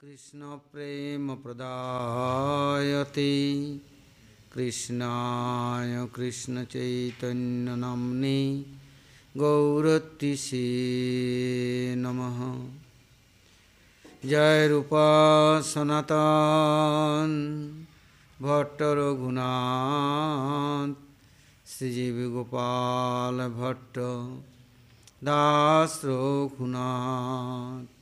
कृष्ण प्रेम कृष्णप्रेमप्रदायते कृष्णाय कृष्णचैतन्यनाम्ने गौरतिषे नमः। जयरूपा सनातन् भट्टरघुनाथ श्रीजीवगोपालभट्ट दास रघुनाथ।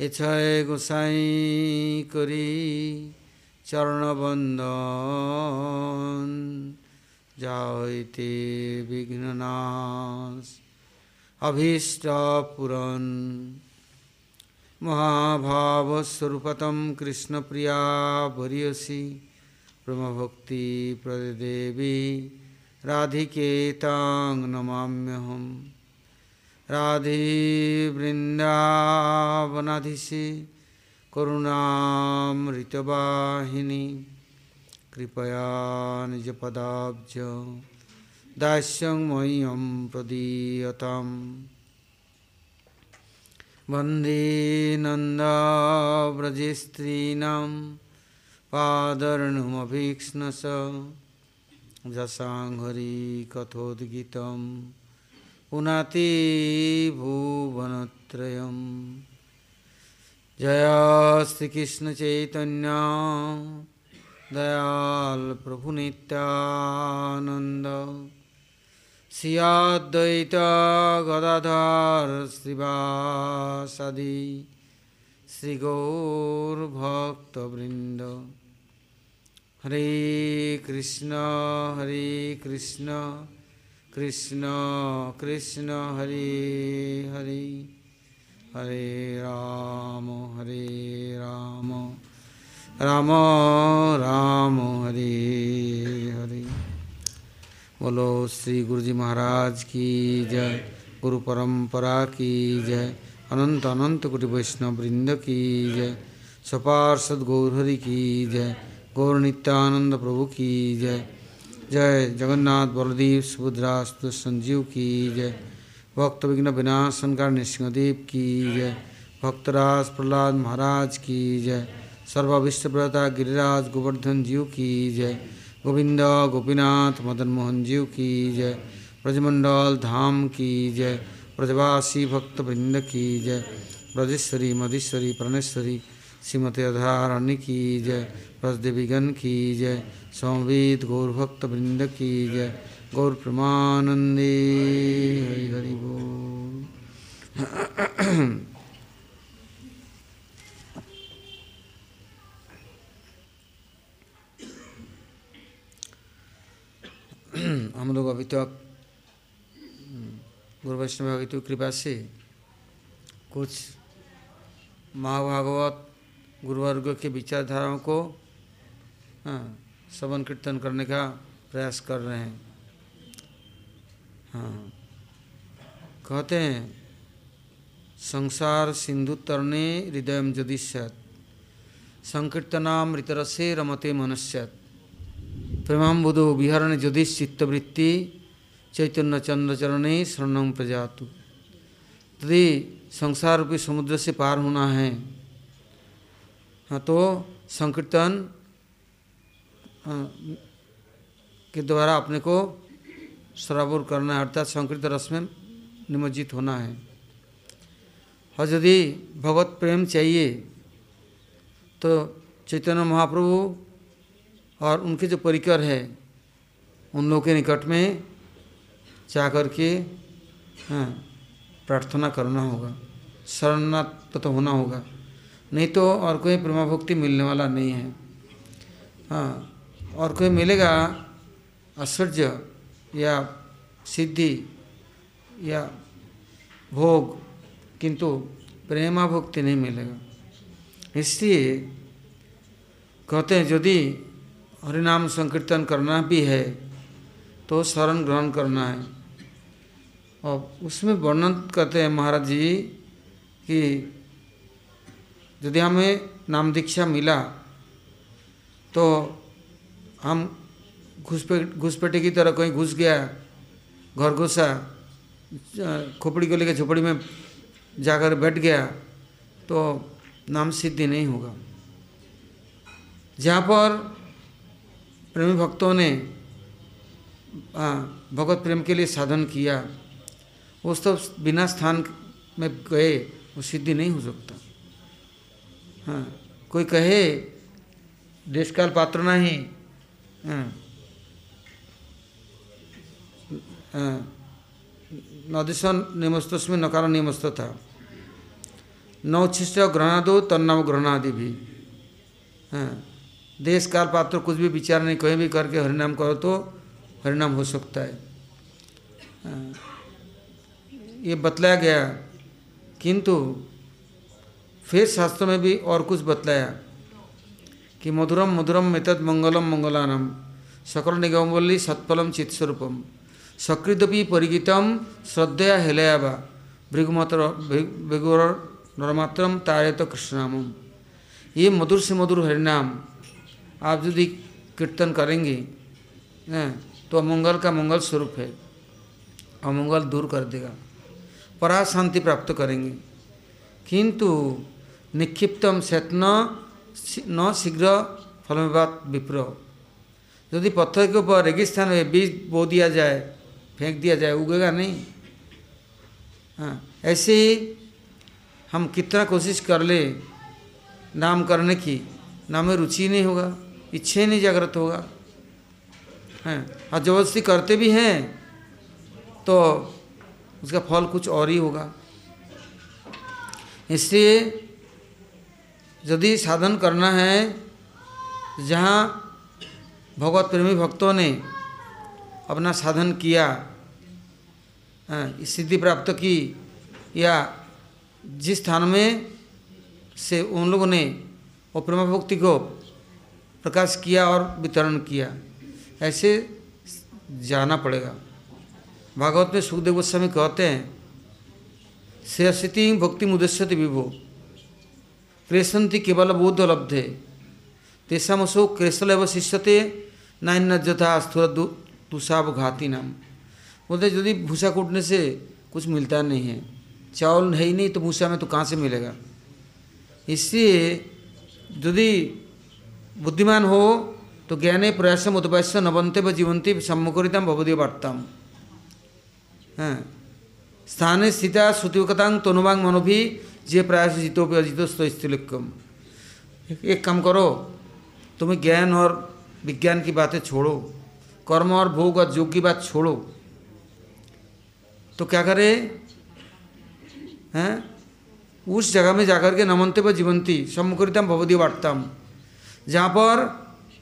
इच्छय गोसाई करी चरणबंदन जायते विघ्ननाश अभीष्टपुरन महाभावस्वरूपतम कृष्ण प्रिया भरियसी ब्रह्मभक्ति प्रदेवी राधिकेतांग नमाम्यहम राधे वृन्दावनाधिशे करुणामृतवाहिनी कृपया निजपदाब्ज दास्यं मह्यं प्रदीयताम्। वंदे नन्दाव्रजस्त्रीणां पादर्णुमभीक्ष्णस जसाङ्घरी कथोद्गीतं पुनाति भुवनत्रयं जय श्रीकृष्णचैतन्य दयाल प्रभुनित्यानन्द श्रियाद्वैत गदाधर श्रीवासदि श्रीगौरभक्तवृन्द। हरे कृष्ण हरे कृष्ण। कृष्ण कृष्ण हरे हरे। हरे राम हरे राम। राम राम, हरे हरे। बोलो श्री गुरु जी महाराज की जय, गुरु परंपरा की जय, अनंत अनंत कोटि वैष्णव वृंद की जय, सपार्षद गौरहरि की जय, गौर नित्यानंद प्रभु की जय। जय जगन्नाथ बलदेव सुभद्रा संजीव की जय। भक्त विघ्न विनाशन का नृसिंहदेव की जय। भक्तराज प्रहलाद महाराज की जय। सर्वाविष्टव्रता गिरिराज गोवर्धन जीव की जय। गोविंद गोपीनाथ मदन मोहन जीव की जय। ब्रजमंडल धाम की जय। ब्रजवासी भक्त वृंद की जय। ब्रजेश्वरी, मधेश्वरी प्रणेश्वरी श्रीमती अधारण्य की जय ब्रजदेवीगण की जय, संवेद गौर भक्त वृंद की जय, गौर प्रमानंदे। हरि हरि बोल। हम लोग अभी तक, गुरु वैष्णव कृपा से कुछ महाभागवत गुरुवर्ग के विचारधाराओं को हाँ कीर्तन करने का प्रयास कर रहे हैं। हाँ। कहते हैं, संसार सिंधु तरणे हृदय जदिष्यत, संकीर्तनाम ऋतरसे रमते मनुष्यत प्रेमाबुदो विहरण जदिश चित्तवृत्ति चैतन्य चंद्र शरण प्रजातु। यदि संसार रूपी समुद्र से पार होना हाँ तो संकीर्तन के द्वारा अपने को सराबुर करना है, अर्थात संकीर्तन रस में निमज्जित होना है। और यदि भगवत प्रेम चाहिए तो चैतन्य महाप्रभु और उनके जो परिकर है, उन लोगों के निकट में जा कर के हाँ प्रार्थना करना होगा। शरणात्म तो होना होगा। नहीं तो और कोई प्रेमा भक्ति मिलने वाला नहीं है। हाँ और कोई मिलेगा आश्चर्य या सिद्धि या भोग, किंतु प्रेमा भक्ति नहीं मिलेगा। इसलिए कहते हैं, यदि हरिनाम संकीर्तन करना भी है तो शरण ग्रहण करना है। और उसमें वर्णन करते हैं महाराज जी कि यदि हमें नाम दीक्षा मिला तो हम घुसपे घुसपेटे की तरह कहीं घुस गया, घर घुसा खोपड़ी को लेकर झोपड़ी में जाकर बैठ गया तो नाम सिद्धि नहीं होगा। जहाँ पर प्रेमी भक्तों ने भगवत प्रेम के लिए साधन किया, वो सब बिना स्थान में गए, वो सिद्धि नहीं हो सकता। हाँ। कोई कहे देश काल पात्र नहीं। हाँ, हाँ, नदिश निमस्तस्में नकार निमस्त था। नौच्छिष्ट ग्रहणादो तन्नाम ग्रहणादि भी। हाँ। देश काल पात्र कुछ भी विचार नहीं कहीं भी करके हरिनाम करो तो हरिनाम हो सकता है। हाँ, ये बतलाया गया किंतु फिर शास्त्र में भी और कुछ बतलाया कि मधुरम मधुरम मेतद मंगलम मंगलानम, सकल निगमवल्ली सत्फलम चित्स्वरूपम, सकृदपि परिगीतम श्रद्धया हेलयाबा भृगुमतर भृगुर नरमात्रम तारे तो कृष्णामम। ये मधुर से मधुर हरिनाम आप यदि कीर्तन करेंगे तो अमंगल का मंगल स्वरूप है। अमंगल दूर कर देगा। परा शांति प्राप्त करेंगे। किंतु निक्षिप्तम सेतन न शीघ्र फलमेवात विप्र। यदि पत्थर के ऊपर रेगिस्तान में बीज बो दिया जाए, फेंक दिया जाए, उगेगा नहीं। हाँ ऐसे ही हम कितना कोशिश कर ले नाम करने की, नाम में रुचि नहीं होगा, इच्छा ही नहीं जागृत होगा। हैं, और ज़बरदस्ती करते भी हैं तो उसका फल कुछ और ही होगा। इसलिए यदि साधन करना है, जहाँ भगवत प्रेमी भक्तों ने अपना साधन किया सिद्धि प्राप्त की, या जिस स्थान में से उन लोगों ने वो प्रेम भक्ति को प्रकाश किया और वितरण किया, ऐसे जाना पड़ेगा। भागवत में सुखदेव गोस्वामी कहते हैं शेषिति भक्ति मुदस्यति विभो। क्रेशंति केवल बोध लब्धे तेषामसो क्रेशल एवं शिष्यते नान्यथा स्थूल तुषाव घाती नाम बोलते, यदि भूसा कूटने से कुछ मिलता नहीं है, चावल है ही नहीं तो भूसा में तो कहाँ से मिलेगा? इसलिए यदि बुद्धिमान हो तो ज्ञाने प्रयासम उत्पैश्य नवंते व जीवंती सम्मुखरिताम भवदीय वार्ताम। हाँ। स्थाने स्थिता श्रुतिकतांग तनुवांग मनोभी जे प्रयास जीतो भी अजितो स्थिलिकम एक काम करो तुम्हें ज्ञान और विज्ञान की बातें छोड़ो कर्म और भोग और योग की बात छोड़ो तो क्या करे हैं उस जगह में जाकर के नमनते व जीवंती सम्मुखरिताम भवदीय वार्ताम जहाँ पर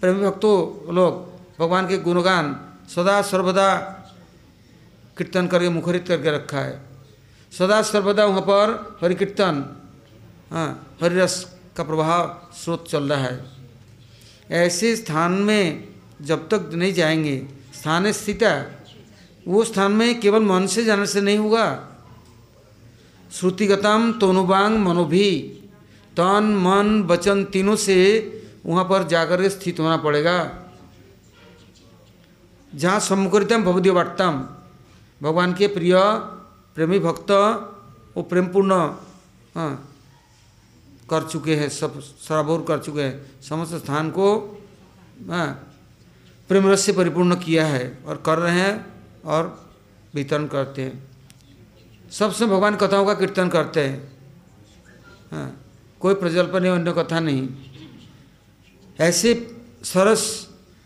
प्रेमी भक्तों लोग भगवान के गुणगान सदा सर्वदा कीर्तन करके मुखरित करके रखा है सदा सर्वदा वहाँ पर हरि कीर्तन हाँ हरिरस का प्रभाव स्रोत चल रहा है। ऐसे स्थान में जब तक नहीं जाएँगे, स्थान स्थित वो स्थान में केवल मन से जाने से नहीं होगा। श्रुतिगतम तोनुबांग मनोभी, तन, मन, वचन तीनों से वहाँ पर जाकर स्थित होना पड़ेगा। जहाँ सम्मुखरितम भवदीय भगवान के प्रिय प्रेमी भक्त वो प्रेमपूर्ण हाँ कर चुके हैं, सब सराबोर कर चुके हैं। समस्त स्थान को हाँ प्रेम रस से परिपूर्ण किया है और कर रहे हैं और वितरण करते हैं। सबसे भगवान कथाओं का कीर्तन करते हैं। हाँ कोई प्रजल्पन अन्य कथा नहीं। ऐसे सरस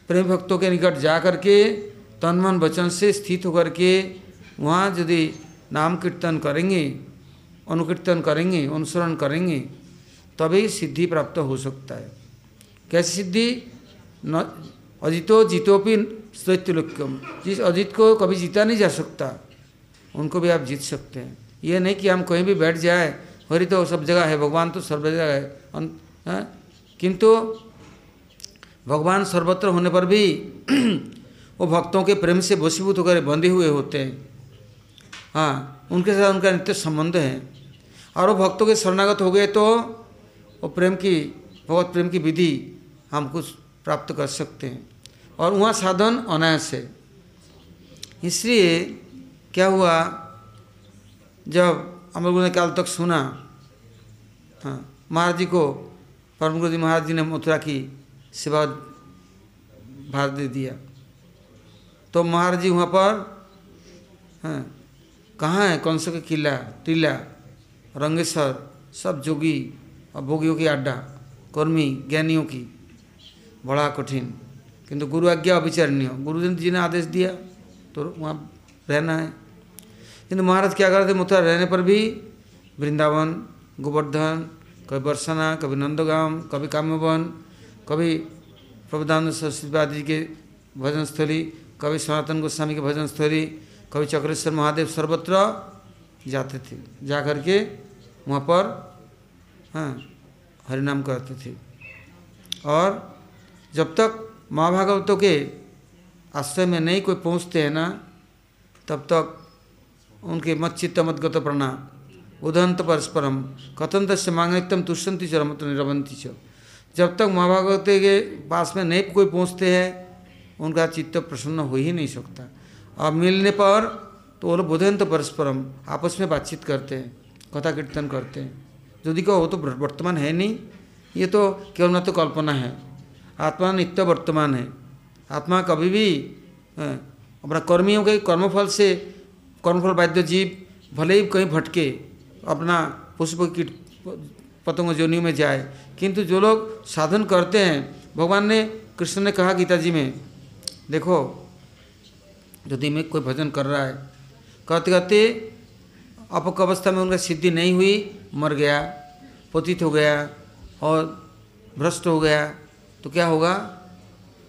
प्रेम भक्तों के निकट जा कर के तन मन वचन से स्थित होकर के वहाँ यदि नाम कीर्तन करेंगे, अनुकीर्तन करेंगे, अनुसरण करेंगे, तभी सिद्धि प्राप्त हो सकता है। कैसी सिद्धि? न, अजितो जीतोपि स्तैत्यलोक्यम जिस अजित को कभी जीता नहीं जा सकता, उनको भी आप जीत सकते हैं। ये नहीं कि हम कहीं भी बैठ जाए, हरि तो सब जगह है, भगवान तो सर्व जगह है? किंतु भगवान सर्वत्र होने पर भी वो भक्तों के प्रेम से वशीभूत होकर बंधे हुए होते हैं। हाँ उनके साथ उनका नित्य संबंध है। और वो भक्तों के शरणागत हो गए तो वो प्रेम की भगवत प्रेम की विधि हम कुछ प्राप्त कर सकते हैं। और वहाँ साधन अनायास है। इसलिए क्या हुआ, जब हम लोगों ने काल तक सुना हाँ महाराज जी को परम गुरु जी महाराज जी ने मथुरा की सेवा भार दे दिया। तो महाराज जी वहाँ पर, हैं कहाँ है? कौन सा किला? टीला, रंगेश्वर, सब जोगी और भोगियों की अड्डा कर्मी, ज्ञानियों की। बड़ा कठिन। किंतु गुरु आज्ञा अविचारणीय। गुरु जी ने आदेश दिया तो वहाँ रहना है। किंतु महाराज क्या करते मथुरा रहने पर भी वृंदावन, गोवर्धन, कभी बरसाना, कभी नंदगाम कभी काम्यवन, कभी प्रभुदानंद सरस्वती आदि के भजन स्थली कभी सनातन गोस्वामी के भजन स्थली कभी चक्रेश्वर महादेव सर्वत्र जाते थे। जा कर के वहाँ पर हाँ हरिनाम करते थे। और जब तक माँ भागवतों के आश्रय में नहीं कोई पहुँचते हैं ना, तब तक उनके मत चित्त मत प्रणा, उदंत परस्परम कथंत से मांगनित्यम तुष्यंती च रमत निरवंती च। जब तक माँ के पास में नहीं कोई पहुँचते हैं, उनका चित्त प्रसन्न हो ही नहीं सकता। और मिलने पर तो वो लोग बुधंत परस्परम आपस में बातचीत करते हैं कथा कीर्तन करते हैं। यदि कहो, वो तो वर्तमान है नहीं, ये तो केवल ना तो कल्पना है। आत्मा नित्य वर्तमान है। आत्मा कभी भी अपना कर्मियों के कर्मफल से कर्मफल बाध्य जीव भले ही कहीं भटके, अपना पुष्प कीट, पतंग जोनियों में जाए, किंतु जो लोग साधन करते हैं, भगवान ने, कृष्ण ने कहा गीता जी में, देखो यदि में कोई भजन कर रहा है कहते कहते अपक अवस्था में उनका सिद्धि नहीं हुई, मर गया, पतित हो गया और भ्रष्ट हो गया तो क्या होगा?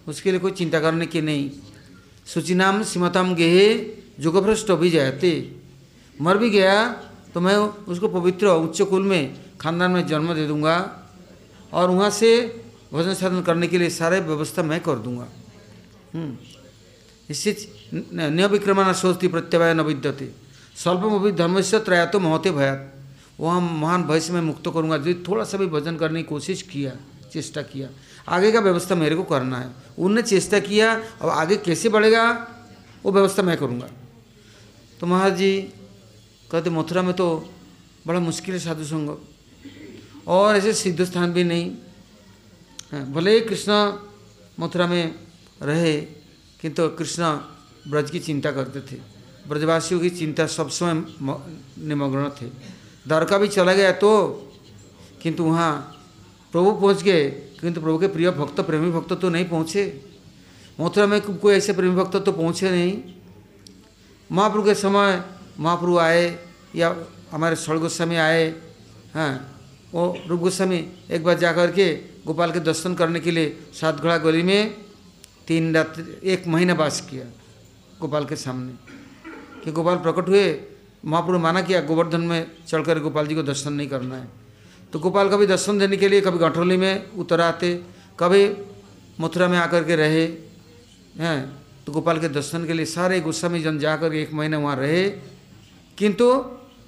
उसके लिए कोई चिंता करने की नहीं। सुचिनाम सीमताम गेहे जुगभ्रष्ट भी जाते मर भी गया तो मैं उसको पवित्र उच्च कुल में, खानदान में जन्म दे दूँगा और वहाँ से भजन साधन करने के लिए सारे व्यवस्था मैं कर दूँगा। इससे न विक्रमणा सोचती प्रत्यवाय न विद्यते। स्वल्पम अभी धर्म से त्रया तो महते भयात। वहाँ महान भय से मैं मुक्त करूँगा। यदि थोड़ा सा भी भजन करने की कोशिश किया, चेष्टा किया, आगे का व्यवस्था मेरे को करना है। उनने चेष्टा किया, अब आगे कैसे बढ़ेगा, वो व्यवस्था मैं करूँगा। तो महाराज जी कहते मथुरा में तो बड़ा मुश्किल है साधु संग। और ऐसे सिद्ध स्थान भी नहीं। भले ही कृष्ण मथुरा में रहे, किंतु कृष्ण ब्रज की चिंता करते थे। ब्रजवासियों की चिंता सब समय निमग्न थे। द्वारका भी चला गया तो किंतु वहाँ प्रभु पहुँच गए। किंतु प्रभु के प्रिय भक्त, प्रेमी भक्त तो नहीं पहुँचे। मथुरा में कोई ऐसे प्रेमी भक्त तो पहुँचे नहीं। महाप्रभु के समय महाप्रभु आए या हमारे सड़ गोस्वामी आए। हाँ वो रूप गोस्वामी एक बार जा कर के गोपाल के दर्शन करने के लिए सात घड़ा गली में तीन रात, एक महीना वास किया। गोपाल के सामने। कि गोपाल प्रकट हुए, महाप्रभु माना किया गोवर्धन में चढ़कर गोपाल जी को दर्शन नहीं करना है। तो गोपाल कभी दर्शन देने के लिए कभी गठौली में उतर आते, कभी मथुरा में आकर के रहे, हैं? तो गोपाल के दर्शन के लिए सारे गोस्वामी जन जाकर एक महीने वहाँ रहे। किंतु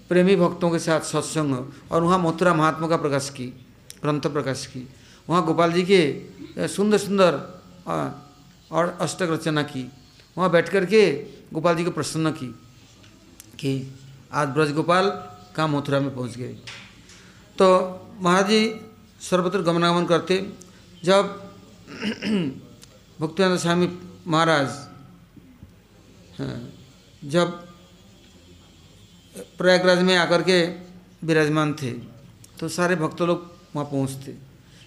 प्रेमी भक्तों के साथ सत्संग और वहाँ मथुरा महात्मा का प्रकाश की, ग्रंथ प्रकाश की। वहाँ गोपाल जी के सुंदर सुंदर और अष्टक रचना की। वहाँ बैठ कर के गोपाल जी को प्रसन्न की कि आज ब्रज गोपाल कहाँ मथुरा में पहुँच गए। तो महाराज जी सर्वत्र गमनागमन करते। जब भक्तिनाथ स्वामी महाराज जब प्रयागराज में आकर के विराजमान थे तो सारे भक्त लोग वहाँ पहुँचते।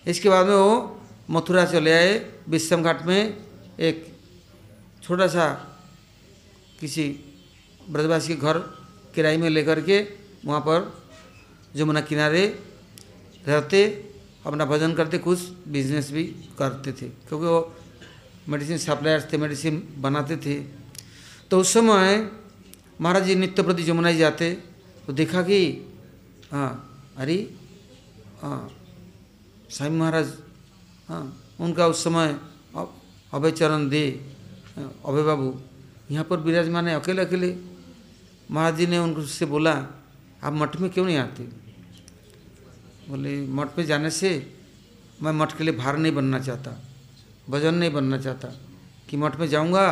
इसके बाद में वो मथुरा चले आए विश्रम घाट में एक छोटा सा किसी ब्रजवासी के घर किराए में लेकर के वहाँ पर जमुना किनारे रहते, अपना भजन करते, कुछ बिज़नेस भी करते थे, क्योंकि वो मेडिसिन सप्लायर्स थे मेडिसिन बनाते थे। तो उस समय महाराज जी नित्य प्रति जमुना जी जाते तो देखा कि हाँ अरे हाँ साईं महाराज हाँ उनका उस समय अभय चरण दे अभय बाबू यहाँ पर विराजमान है, अकेले अकेले। महाराज जी ने उनसे बोला, आप मठ में क्यों नहीं आते? बोले, मठ में जाने से मैं मठ के लिए भार नहीं बनना चाहता भजन नहीं बनना चाहता कि मठ में जाऊँगा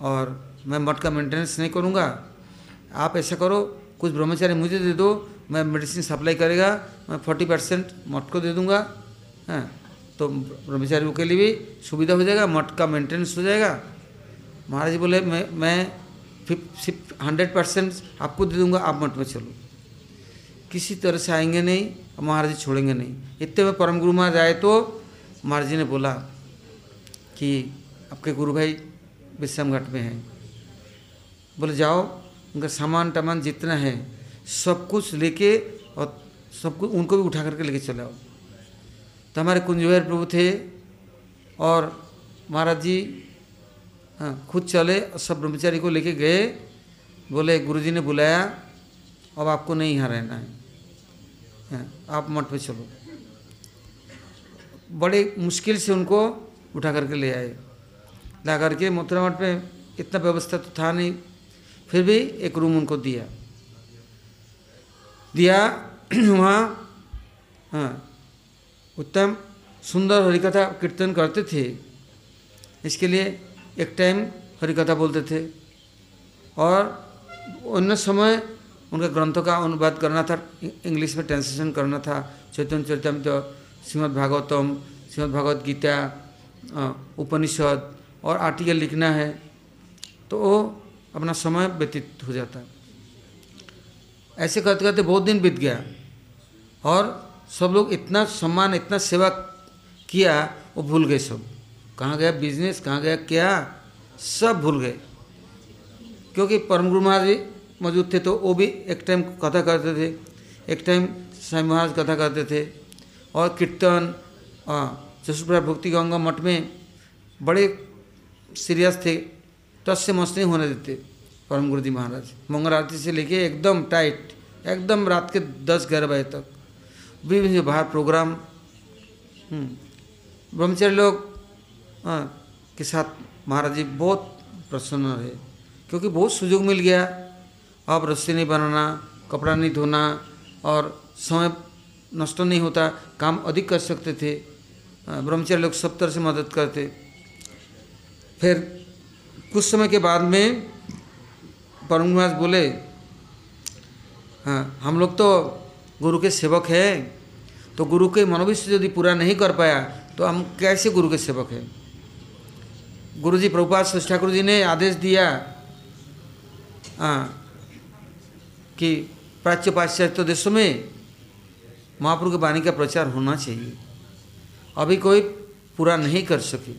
और मैं मठ का मेंटेनेंस नहीं करूँगा। आप ऐसा करो, कुछ ब्रह्मचारी मुझे दे दो, मैं मेडिसिन सप्लाई करेगा, मैं फोर्टी परसेंट मठ को दे दूँगा। हाँ। तो ब्रह्मचारियों के लिए भी सुविधा हो जाएगा मठ का मेंटेनेंस हो जाएगा। महाराज जी बोले, मैं मैं फिफ्ट हंड्रेड परसेंट आपको दे दूँगा, आप मठ में चलो। किसी तरह से आएँगे नहीं, और महाराज जी छोड़ेंगे नहीं। इतने में परम गुरु महाराज आए तो महाराज जी ने बोला कि आपके गुरु भाई विश्राम घाट में हैं। बोले, जाओ, उनका सामान टामान जितना है, सब कुछ लेके और सब कुछ उनको भी उठा करके लेके चले आओ। तो हमारे कुंजवेर प्रभु थे और महाराज जी हाँ खुद चले और सब ब्रह्मचारी को लेके गए। बोले गुरुजी ने बुलाया अब आपको नहीं यहाँ रहना है। हाँ, आप मठ पे चलो। बड़े मुश्किल से उनको उठा करके ले आए। ला करके मथुरा मठ में इतना व्यवस्था तो था नहीं फिर भी एक रूम उनको दिया। दिया वहाँ हाँ उत्तम सुंदर हरिकथा कीर्तन करते थे। इसके लिए एक टाइम हरिकथा बोलते थे। और अन्य समय उनके ग्रंथों का अनुवाद करना था, इंग्लिश में ट्रांसलेशन करना था। चैतन्य चरितमृत, श्रीमद् भागवतम, श्रीमद् भागवत गीता उपनिषद और आर्टिकल लिखना है तो वो अपना समय व्यतीत हो जाता। ऐसे करते करते बहुत दिन बीत गया और सब लोग इतना सम्मान, इतना सेवा किया, वो भूल गए सब। कहाँ गया बिज़नेस कहाँ गया क्या, सब भूल गए। क्योंकि परम गुरु महाराज जी मौजूद थे तो वो भी एक टाइम कथा करते थे, एक टाइम स्वामी महाराज कथा करते थे। और कीर्तन जसुपुरा भक्ति गंगा मठ में बड़े सीरियस थे टच से मस्त नहीं होने देते परम गुरु जी महाराज। मंगल आरती से लेके एकदम टाइट एकदम रात के दस ग्यारह बजे तक। विभिन्न बाहर प्रोग्राम। ब्रह्मचारी लोग हाँ, के साथ महाराज जी बहुत प्रसन्न रहे क्योंकि बहुत सुযোগ मिल गया। अब रस्सी नहीं बनाना कपड़ा नहीं धोना और समय नष्ट नहीं होता काम अधिक कर सकते थे। ब्रह्मचारी लोग सब तरह से मदद करते। फिर कुछ समय के बाद में परम बोले हाँ हम लोग तो गुरु के सेवक हैं। तो गुरु के मनोविश्व यदि पूरा नहीं कर पाया तो हम कैसे गुरु के सेवक हैं? गुरु जी प्रभुपाद ठाकुर जी ने आदेश दिया हाँ कि प्राच्य पाश्चात्य देशों में महाप्रभु की वाणी का प्रचार होना चाहिए। अभी कोई पूरा नहीं कर सके।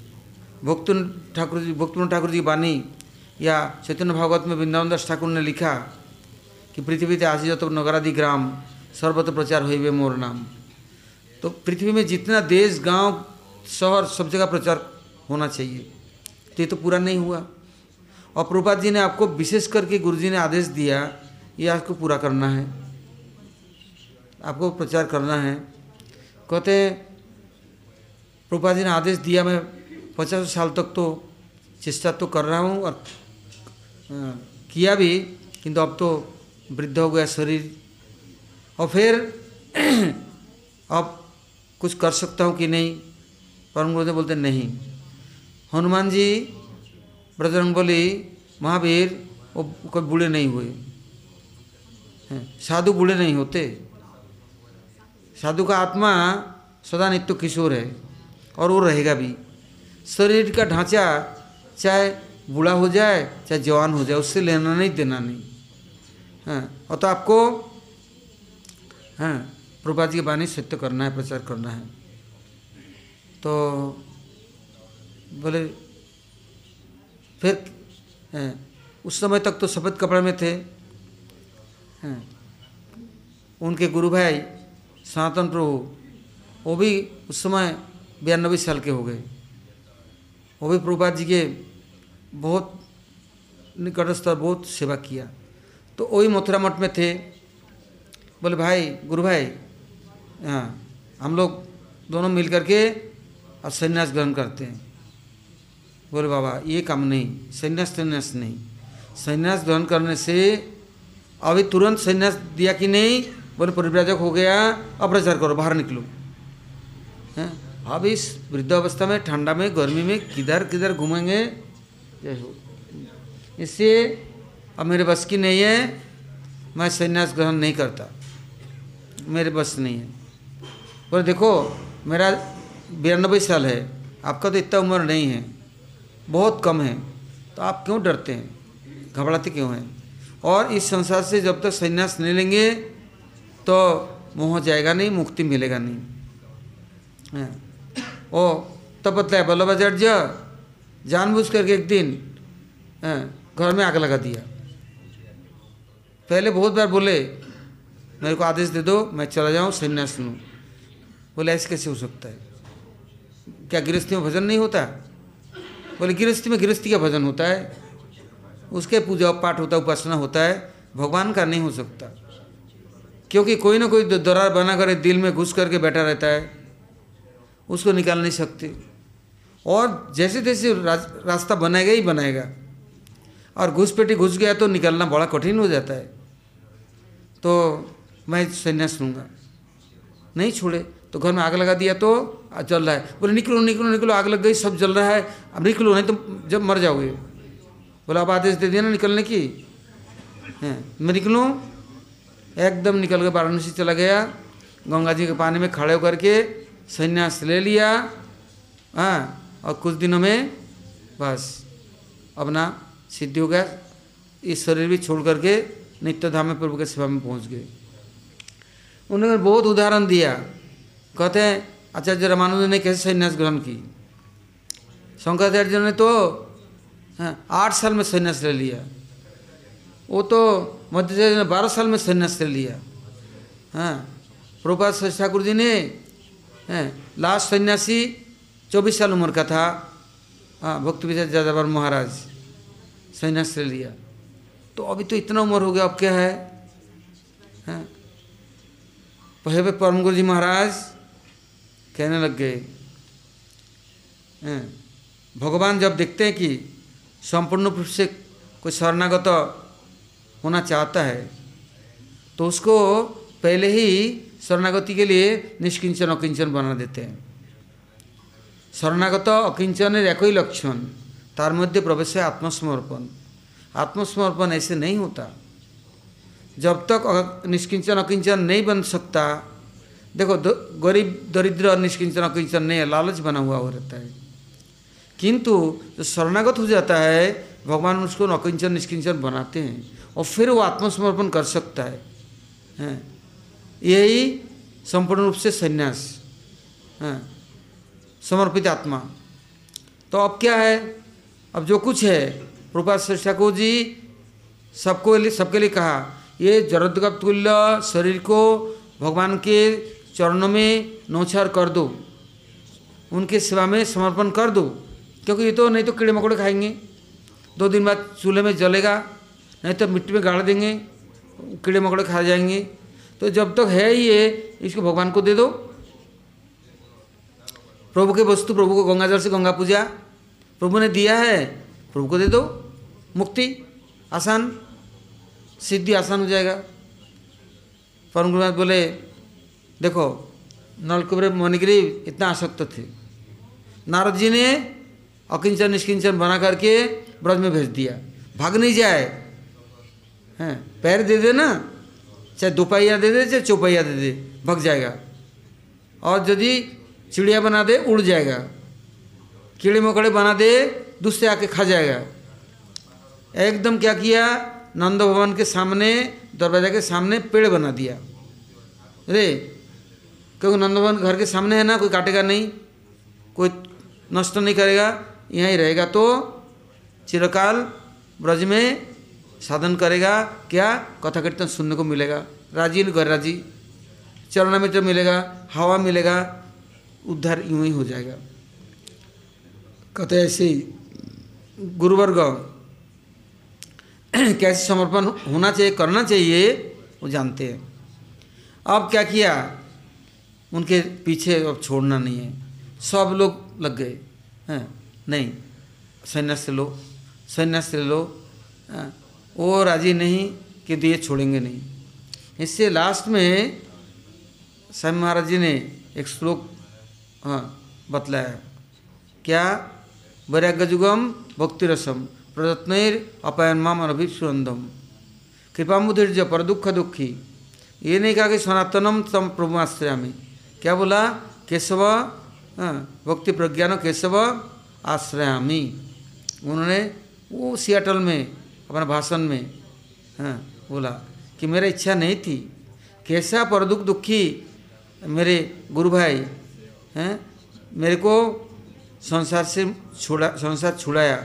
भक्तुन ठाकुर जी भक्तुन ठाकुर जी वाणी या चैतन्य भागवत में वृंदावन दास ठाकुर ने लिखा कि पृथ्वी आज जो तो नगरादि ग्राम, सर्वत्र प्रचार हुए मोर नाम। तो पृथ्वी में जितना देश, गाँव, शहर सब जगह प्रचार होना चाहिए। तो ये तो पूरा नहीं हुआ। और प्रभुपाद जी ने आपको विशेष करके गुरु जी ने आदेश दिया, ये आपको पूरा करना है। आपको प्रचार करना है। कहते प्रभुपाद जी ने आदेश दिया, मैं पचास साल तक तो चेष्टा तो कर रहा हूँ और किया भी, किंतु अब तो वृद्ध हो गया शरीर। और फिर, अब कुछ कर सकता हूँ कि नहीं? परम गुरुदेव बोलते, नहीं। हनुमान जी ब्रजरंग बोली महावीर, वो कोई बूढ़े नहीं हुए। साधु बूढ़े नहीं होते। साधु का आत्मा सदा नित्य किशोर है और वो रहेगा भी। शरीर का ढांचा चाहे बूढ़ा हो जाए, चाहे जवान हो जाए, उससे लेना नहीं, देना नहीं। हाँ और तो आपको हाँ प्रभात की वाणी सत्य करना है, प्रचार करना है। तो बोले, फिर उस समय तक तो सफ़ेद कपड़े में थे। उनके गुरु भाई सनातन प्रभु, वो भी उस समय बयानबे साल के हो गए। वो भी प्रभुपाद जी के बहुत निकटस्थ बहुत सेवा किया। तो वही मथुरा मठ में थे। बोले, भाई, गुरु भाई हम लोग दोनों मिल करके और संन्यास ग्रहण करते हैं। बोले, बाबा, ये काम नहीं, संन्यास संन्यास नहीं। संन्यास ग्रहण करने से अभी तुरंत संन्यास दिया कि नहीं, बोले, परिव्राजक हो गया, अब प्रचार करो, बाहर निकलो। हैं, अब इस वृद्ध अवस्था में, ठंडा में, गर्मी में, किधर किधर घूमेंगे? इससे अब मेरे बस की नहीं है, मैं संन्यास ग्रहण नहीं करता। मेरे बस नहीं है। बोले देखो मेरा बिरानबे साल है आपका तो इतना उम्र नहीं है बहुत कम है तो आप क्यों डरते हैं? घबराते क्यों हैं? और इस संसार से जब तक संन्यास नहीं लेंगे तो मोह जाएगा नहीं मुक्ति मिलेगा नहीं। हाँ। ओ तब बतलाया वल्लभाचार्य जानबूझ करके एक दिन हाँ, घर में आग लगा दिया। पहले बहुत बार बोले मेरे को आदेश दे दो मैं चला जाऊँ संन्यास लूँ। बोले, ऐसे कैसे हो सकता है? क्या गृहस्थी में भजन नहीं होता? बोले, गृहस्थी में गृहस्थी का भजन होता है। उसके पूजा पाठ होता है, उपासना होता है, भगवान का नहीं हो सकता। क्योंकि कोई ना कोई दरार बना कर दिल में घुस करके बैठा रहता है। उसको निकाल नहीं सकते। और जैसे तैसे रास्ता बनाएगा ही बनाएगा। और घुसपेटी घुस गया तो निकलना बड़ा कठिन हो जाता है। तो मैं संन्यास लूँगा। नहीं छोड़े। तो घर में आग लगा दिया तो जल रहा है। बोले, निकलो निकलो निकलो, आग लग गई, सब जल रहा है। अब निकलो, नहीं तो जब मर जाओगे। बोला, अब आदेश दे दिया ना निकलने की? है, मैं निकलूँ? एकदम निकल के वाराणसी चला गया। गंगा जी के पानी में खड़े होकर के संन्यास ले लिया। हाँ और कुछ दिनों में बस अपना सिद्धि हो गया। इस शरीर भी छोड़ करके नित्य धाम में प्रभु के सेवा में पहुँच गए। उन्होंने बहुत उदाहरण दिया। कहते हैं आचार्य रामानुज ने कैसे संन्यास ग्रहण की? शंकराचार्य ने तो हाँ, आठ साल में संन्यास ले लिया। वो तो मध्य ने बारह साल में संन्यास ले लिया। हाँ प्रभुपाद ठाकुर जी ने हाँ, लास्ट सन्यासी चौबीस साल उम्र का था। हाँ भक्ति विजय जादावर महाराज संन्यास ले लिया। तो अभी तो इतना उम्र हो गया अब क्या है? हाँ पहले परम गुरु जी महाराज कहने लग गए भगवान जब देखते हैं कि संपूर्ण रूप से कोई शरणागत होना चाहता है तो उसको पहले ही शरणागति के लिए निष्किंचन अकिंचन बना देते हैं শরণাগত অকিঞ্চনের একই लक्षण तार मध्य प्रवेश है आत्मसमर्पण आत्मसमर्पण ऐसे नहीं होता जब तक निष्किंचन अकिंचन नहीं बन सकता देखो गरीब, दरिद्र निष्किंचन अकिंचन नहीं है, लालच बना हुआ हो रहता है। किंतु जो शरणागत हो जाता है, भगवान उसको नकिंचन निष्किंचन बनाते हैं और फिर वो आत्मसमर्पण कर सकता है। हैं? यही संपूर्ण रूप से संन्यास। हैं? समर्पित आत्मा। तो अब क्या है? अब जो कुछ है प्रभात श्री ठाकुर जी सबको, सबके लिए कहा, ये जरदगप तुल्य शरीर को भगवान के चरणों में नौछार कर दो। उनके सेवा में समर्पण कर दो। क्योंकि ये तो नहीं तो कीड़े मकोड़े खाएँगे। दो दिन बाद चूल्हे में जलेगा, नहीं तो मिट्टी में गाड़ देंगे, कीड़े मकोड़े खा जाएँगे। तो जब तक तो है ये, इसको भगवान को दे दो। प्रभु के वस्तु, प्रभु को गंगा जल से गंगा पूजा। प्रभु ने दिया है, प्रभु को दे दो। मुक्ति, आसान, सिद्धि आसान हो जाएगा। परम गुरुनाथ बोले देखो नलकुबरे मणिगिरी इतना आसक्त थे। नारद जी ने अकिंचन निष्किंचन बना करके ब्रज में भेज दिया। भाग नहीं जाए। हैं, पैर दे दे ना, चाहे दोपहिया दे दे, चाहे चौपहिया दे दे, भग जाएगा। और यदि चिड़िया बना दे, उड़ जाएगा। कीड़े मकड़े बना दे, दूसरे आके खा जाएगा। एकदम क्या किया? नंद भवन के सामने, दरवाज़ा के सामने पेड़ बना दिया। अरे क्योंकि नंद भवन घर के सामने है ना, कोई काटेगा नहीं, कोई नष्ट नहीं करेगा, यहीं रहेगा तो चिरकाल ब्रज में साधन करेगा, क्या? कथा कीर्तन सुनने को मिलेगा। राज़ी घर राज़ी चरण मित्र मिलेगा, हवा मिलेगा, उद्धार यूँ ही हो जाएगा। कहते ऐसे ही गुरुवर्ग, कैसे समर्पण होना चाहिए, करना चाहिए, वो जानते हैं। अब क्या किया? उनके पीछे अब छोड़ना नहीं है। सब लोग लग गए। हैं, नहीं, संन्यास लो संन्यास लो वो राज़ी नहीं कि दिए छोड़ेंगे नहीं। इससे लास्ट में स्वामी महाराज जी ने एक श्लोक हाँ बतलाया। क्या? वैराग्यजुगम भक्ति रसम प्रयत्न अपयन माम अभिसुरंदम कृपामुदीर्ज पर दुख दुखी। ये नहीं कहा कि सनातनम तम प्रभु आश्रयामी क्या बोला? केशव हाँ, भक्ति प्रज्ञान केशव आश्रयामी। उन्होंने वो सियाटल में अपना भाषण में हाँ बोला कि मेरा इच्छा नहीं थी। कैसा पर दुख दुखी मेरे गुरु भाई हैं मेरे को संसार से छुड़ा संसार छुड़ाया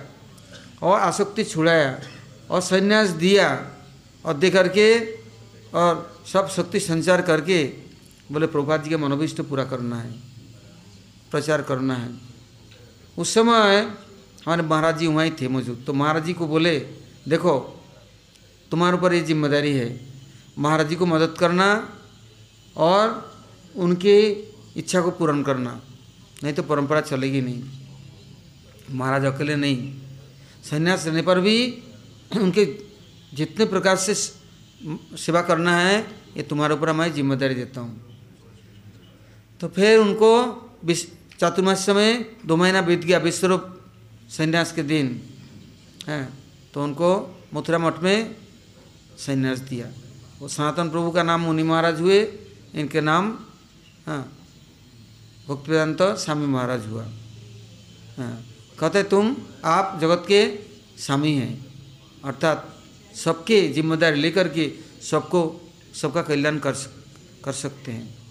और आसक्ति छुड़ाया और संन्यास दिया और दे करके और सब शक्ति संचार करके बोले प्रभुपाद जी का मनोभिष्ट पूरा करना है, प्रचार करना है। उस समय हमारे महाराज जी वहीं थे मौजूद। तो महाराज जी को बोले, देखो, तुम्हारे ऊपर ये ज़िम्मेदारी है, महाराज जी को मदद करना और उनकी इच्छा को पूर्ण करना, नहीं तो परंपरा चलेगी नहीं। महाराज अकेले नहीं, संन्यास रहने पर भी उनके जितने प्रकार से सेवा करना है, ये तुम्हारे ऊपर मैं ज़िम्मेदारी देता हूँ। तो फिर उनको चातुर्मास में दो महीना बीत गया विश्वरूप संन्यास के दिन है तो उनको मथुरा मठ में संन्यास दिया। वो सनातन प्रभु का नाम मुनि महाराज हुए इनके नाम हाँ भक्ति वेदांत स्वामी महाराज हुआ। हाँ कहते तुम आप जगत के स्वामी हैं। अर्थात सबके ज़िम्मेदारी लेकर के सबको सबका कल्याण कर सक, कर सकते हैं।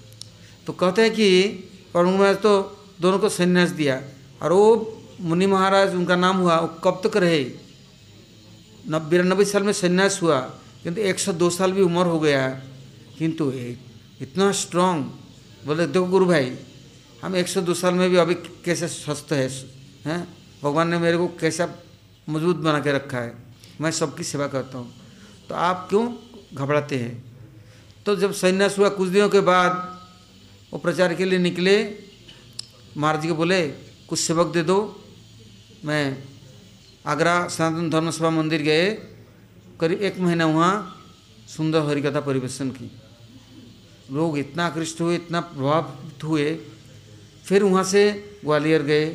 तो कहते हैं कि प्रभु महाराज तो दोनों को संन्यास दिया और वो मुनि महाराज, उनका नाम हुआ, वो कब तक रहे? नब बिरानबे साल में संन्यास हुआ, किंतु एक सौ दो साल भी उम्र हो गया। किंतु इतना स्ट्रांग बोले, देखो गुरु भाई, हम एक सौ दो साल में भी अभी कैसे स्वस्थ है? हैं? भगवान ने मेरे को कैसा मज़बूत बना के रखा है? मैं सबकी सेवा करता हूँ। तो आप क्यों घबराते हैं? तो जब संन्यास हुआ कुछ दिनों के बाद वो प्रचार के लिए निकले। महाराज जी को बोले, कुछ सेवक दे दो। मैं आगरा सनातन धर्म सभा मंदिर गए, करीब एक महीना वहाँ सुंदर हरिकथा परिवेशन की। लोग इतना आकृष्ट हुए, इतना प्रभावित हुए। फिर वहाँ से ग्वालियर गए,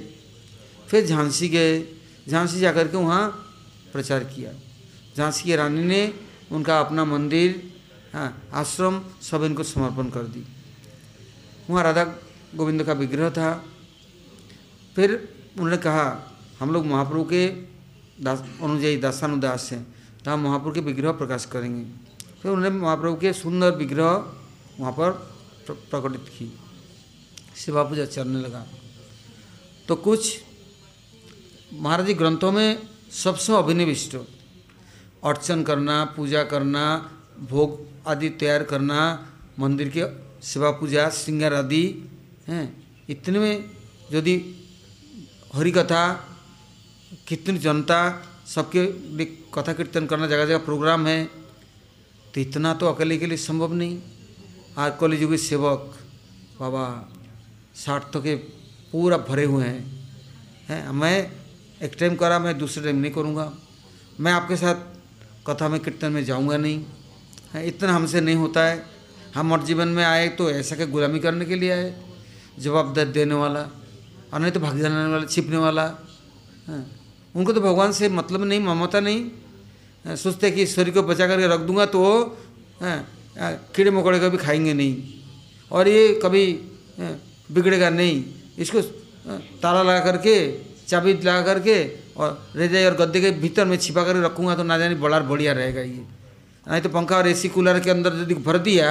फिर झांसी गए। झांसी जा कर के वहाँ प्रचार किया। झांसी की रानी ने उनका अपना मंदिर हाँ आश्रम सब इनको समर्पण कर दी। वहाँ राधा गोविंद का विग्रह था। फिर उन्होंने कहा, हम लोग महाप्रभु के दास अनुजाई दासानुदास हैं तो हम महाप्रभु के विग्रह प्रकाश करेंगे। फिर उन्होंने महाप्रभु के सुंदर विग्रह वहाँ पर प्रकटित की। शिवा पूजा चलने लगा। तो कुछ महाराज जी ग्रंथों में सबसे अभिनिविष्ट, अर्चन करना, पूजा करना, भोग आदि तैयार करना, मंदिर के सेवा पूजा श्रृंगार आदि, हैं। इतने में यदि हरि कथा कितनी जनता, सबके लिए कथा कीर्तन करना जगह जगह प्रोग्राम है तो इतना तो अकेले के लिए संभव नहीं। आज कॉलेज के सेवक, बाबा साठ तो के पूरा भरे हुए हैं। हैं, मैं एक टाइम करा, मैं दूसरे टाइम नहीं करूँगा। मैं आपके साथ कथा में, कीर्तन में जाऊँगा नहीं। है, इतना हमसे नहीं होता है। हम और जीवन में आए तो ऐसा के गुलामी करने के लिए आए। जवाब देने वाला। और नहीं तो भाग जाने वाला, छिपने वाला। है। उनको तो भगवान से मतलब नहीं, ममता नहीं। सोचते कि ईश्वरी को बचा करके रख दूँगा तो वो कीड़े मकोड़े कभी खाएँगे नहीं। और ये कभी बिगड़ेगा नहीं। इसको ताला लगा करके, चाबी लगा करके और रेजाई और गद्दे के भीतर में छिपा करके रखूँगा तो ना जाने बड़ा बढ़िया रहेगा ये। नहीं तो पंखा और एसी कूलर के अंदर यदि भर दिया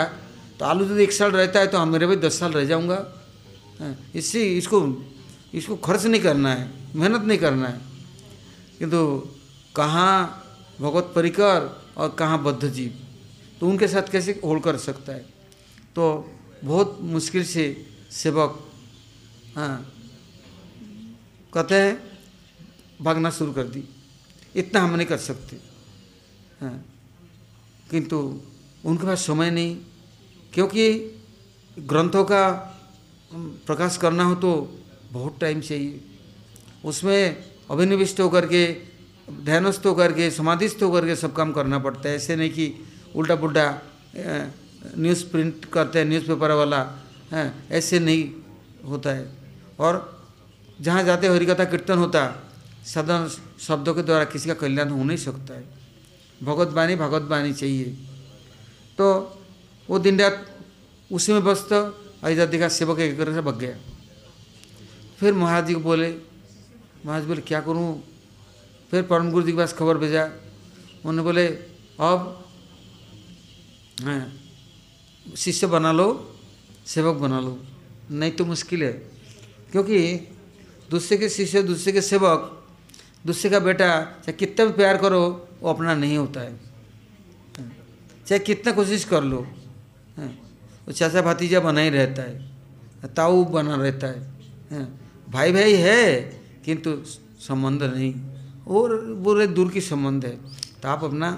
तो आलू यदि एक साल रहता है तो हम मेरे भाई दस साल रह जाऊँगा। इससे इसको इसको खर्च नहीं करना है, मेहनत नहीं करना है। किंतु कहाँ भगवत परिकर और कहाँ बद्ध जीव तो उनके साथ कैसे होड़ कर सकता है? तो बहुत मुश्किल से सेवक हाँ कहते हैं, भागना शुरू कर दी। इतना हम नहीं कर सकते। हाँ किंतु उनके पास समय नहीं। क्योंकि ग्रंथों का प्रकाश करना हो तो बहुत टाइम चाहिए उसमें अभिनिविष्ट होकर के, ध्यानस्थ होकर के, समाधिस्थ होकर के सब काम करना पड़ता है। ऐसे नहीं कि उल्टा पुल्टा न्यूज़ प्रिंट करते हैं, न्यूज़पेपर वाला है ऐसे नहीं होता है। और जहाँ जाते हरिकथा, कीर्तन होता, साधारण शब्दों के द्वारा किसी का कल्याण हो नहीं सकता है। भगवत बानी भगवत बानी चाहिए। तो वो दिन रात उसी में व्यस्त इधर देखा सेवक एक से भग गया। फिर महाराज जी को बोले, महाराज बोले, क्या करूँ? फिर परम गुरु जी के पास खबर भेजा। उन्होंने बोले, अब हाँ शिष्य बना लो, सेवक बना लो, नहीं तो मुश्किल है। क्योंकि दूसरे के शिष्य, दूसरे के सेवक, दूसरे का बेटा, चाहे कितना भी प्यार करो, वो अपना नहीं होता है। चाहे कितना कोशिश कर लो वो चाचा भतीजा बना ही रहता है, ताऊ बना रहता है भाई भाई है, किंतु संबंध नहीं। और बुरे दूर की संबंध है। तो आप अपना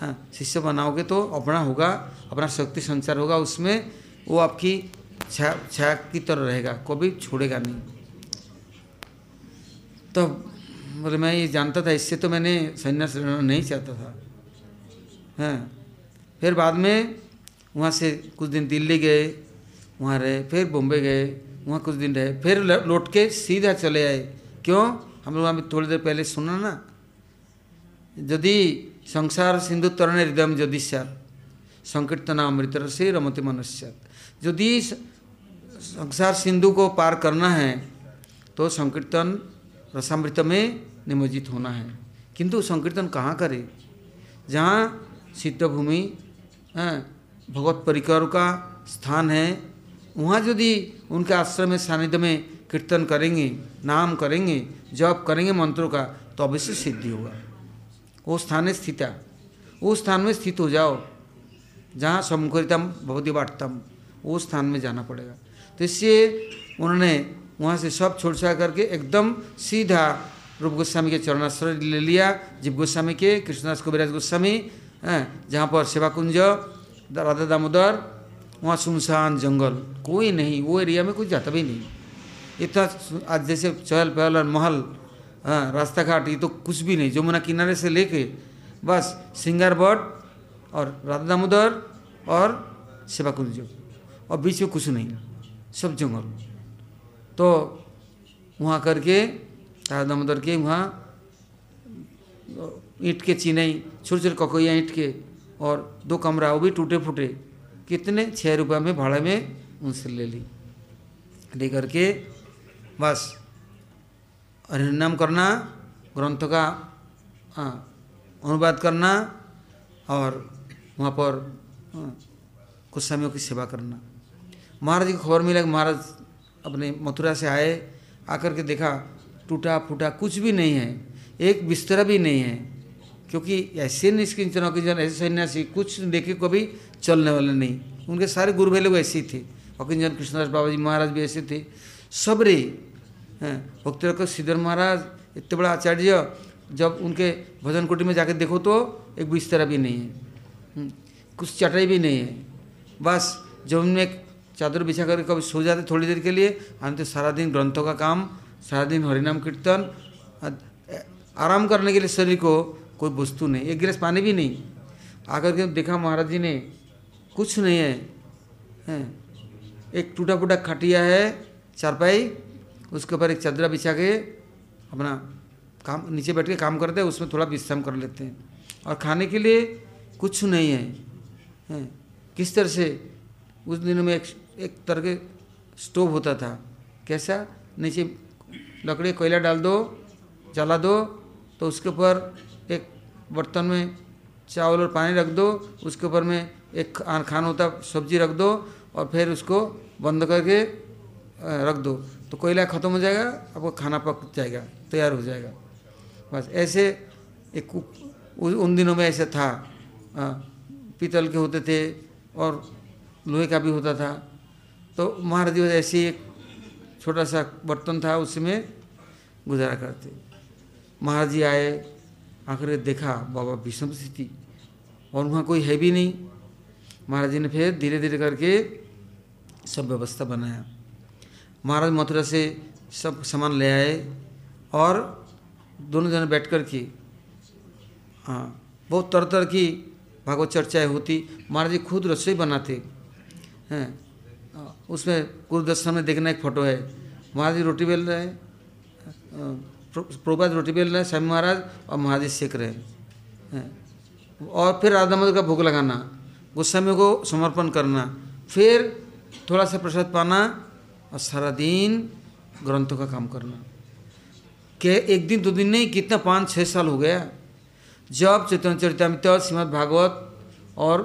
हाँ शिष्य बनाओगे तो अपना होगा, अपना शक्ति संचार होगा, उसमें वो आपकी छाया छा की तरह रहेगा कभी छोड़ेगा नहीं। तो बोले, मैं ये जानता था, इससे तो मैंने संन्यास नहीं चाहता था। हाँ। फिर बाद में वहाँ से कुछ दिन दिल्ली गए, वहाँ रहे, फिर बॉम्बे गए, वहाँ कुछ दिन रहे, फिर लौट के सीधा चले आए। क्यों? हम लोग अभी थोड़ी देर पहले सुना ना? यदि संसार सिंधु तरण हृदय यदि सत संकीर्तन अमृत से रमति मनुष्य यदि संसार सिंधु को पार करना है तो संकीर्तन रसामृत में निमज्जित होना है। किंतु संकीर्तन कहाँ करे? जहाँ सिद्ध भूमि भगवत परिकर का स्थान है। वहाँ यदि उनके आश्रम में, सानिध्य में कीर्तन करेंगे, नाम करेंगे, जप करेंगे मंत्रों का तो अवश्य सिद्धि होगा। वो स्थान है स्थित वो स्थान में स्थित हो जाओ। जहाँ समकरितम भगवती बाटतम वो स्थान में जाना पड़ेगा। तो इससे उन्होंने वहाँ से सब छोड़ छाड़ करके एकदम सीधा रूप गोस्वामी के चरणाश्रय ले लिया। जीव गोस्वामी के, कृष्णदास कविराज गोस्वामी जहाँ पर सेवा कुंज राधा दामोदर, वहाँ सुनसान जंगल। कोई नहीं, वो एरिया में कोई जाता भी नहीं। इतना आज जैसे चहल पहल और महल हाँ रास्ता घाट ये तो कुछ भी नहीं। जमुना किनारे से लेके बस सिंगार बट और राधा दामोदर और सेवा कुंज। और बीच में कुछ नहीं, सब जंगल। तो वहाँ करके, राधा दामोदर के वहाँ, ईंट के चिनाई छोटे छोटे ककोया ईंट के और दो कमरा, वो भी टूटे फूटे। कितने? छः रुपये में भाड़े में उनसे ले ली। ले करके बस। हरिनाम करना, ग्रंथ का अनुवाद करना और वहाँ पर कुछ समयों की सेवा करना। महाराज जी को खबर मिला कि महाराज अपने मथुरा से आए, आकर के देखा टूटा फूटा कुछ भी नहीं है। एक बिस्तरा भी नहीं है। क्योंकि ऐसे निष्किंचन अकिंचन ऐसे सन्यासी कुछ देखे कभी चलने वाले नहीं। उनके सारे गुरु भाई लोग ऐसे ही थे। अकिंचन कृष्णदास बाबा जी महाराज भी ऐसे थे। सबरे, हैं, भक्त रख श्रीधर महाराज, इतने बड़ा आचार्य, जब उनके भजन कुटी में जाकर देखो तो एक बिस्तरा भी नहीं है। कुछ चटाई भी नहीं है। बस, जब उनमें एक चादर बिछा करके कभी सो जाते थोड़ी देर के लिए, हम तो सारा दिन ग्रंथों का काम, सारा दिन हरिनाम कीर्तन आराम करने के लिए शरीर को कोई वस्तु नहीं एक गिलास पानी भी नहीं। आकर के देखा महाराज जी ने कुछ नहीं है, है। एक टूटा फूटा खटिया है चारपाई उसके ऊपर एक चादरा बिछा के अपना काम नीचे बैठ के काम करते हैं उसमें थोड़ा विश्राम कर लेते हैं। और खाने के लिए कुछ नहीं है, है। किस तरह से? उस दिनों में एक एक तरह के स्टोव होता था। कैसा? नीचे लकड़ी कोयला डाल दो जला दो तो उसके ऊपर एक बर्तन में चावल और पानी रख दो, उसके ऊपर में एक खाना होता सब्ज़ी रख दो और फिर उसको बंद करके रख दो। तो कोयला ख़त्म हो जाएगा, आपको खाना पक जाएगा, तैयार हो जाएगा। बस ऐसे एक उन दिनों में ऐसे था। पीतल के होते थे और लोहे का भी होता था। तो महाराज जी ऐसे एक छोटा सा बर्तन था उसमें गुजारा करते। महाराज जी आए आकर देखा, बाबा विषम स्थिति। और वहाँ कोई है भी नहीं। महाराज जी ने फिर धीरे धीरे करके सब व्यवस्था बनाया। महाराज मथुरा से सब सामान ले आए और दोनों जने बैठ कर के हाँ बहुत तरह तरह की भागवत चर्चाएँ होती। महाराज जी खुद रसोई बनाते। हैं, उसमें गुरुदर्शन में देखना एक फ़ोटो है। महाराज जी रोटी बेल रहे हैं। प्रभुपाद रोटी बेल रहे हैं स्वामी महाराज और महाराज सेक रहे हैं। और फिर राधा मधु का भोग लगाना गोस्वामी को समर्पण करना फिर थोड़ा सा प्रसाद पाना और सारा दिन ग्रंथों का काम करना। के एक दिन दो दिन नहीं कितना पाँच छः साल हो गया। जब चैतन्य चरितमृत श्रीमद भागवत और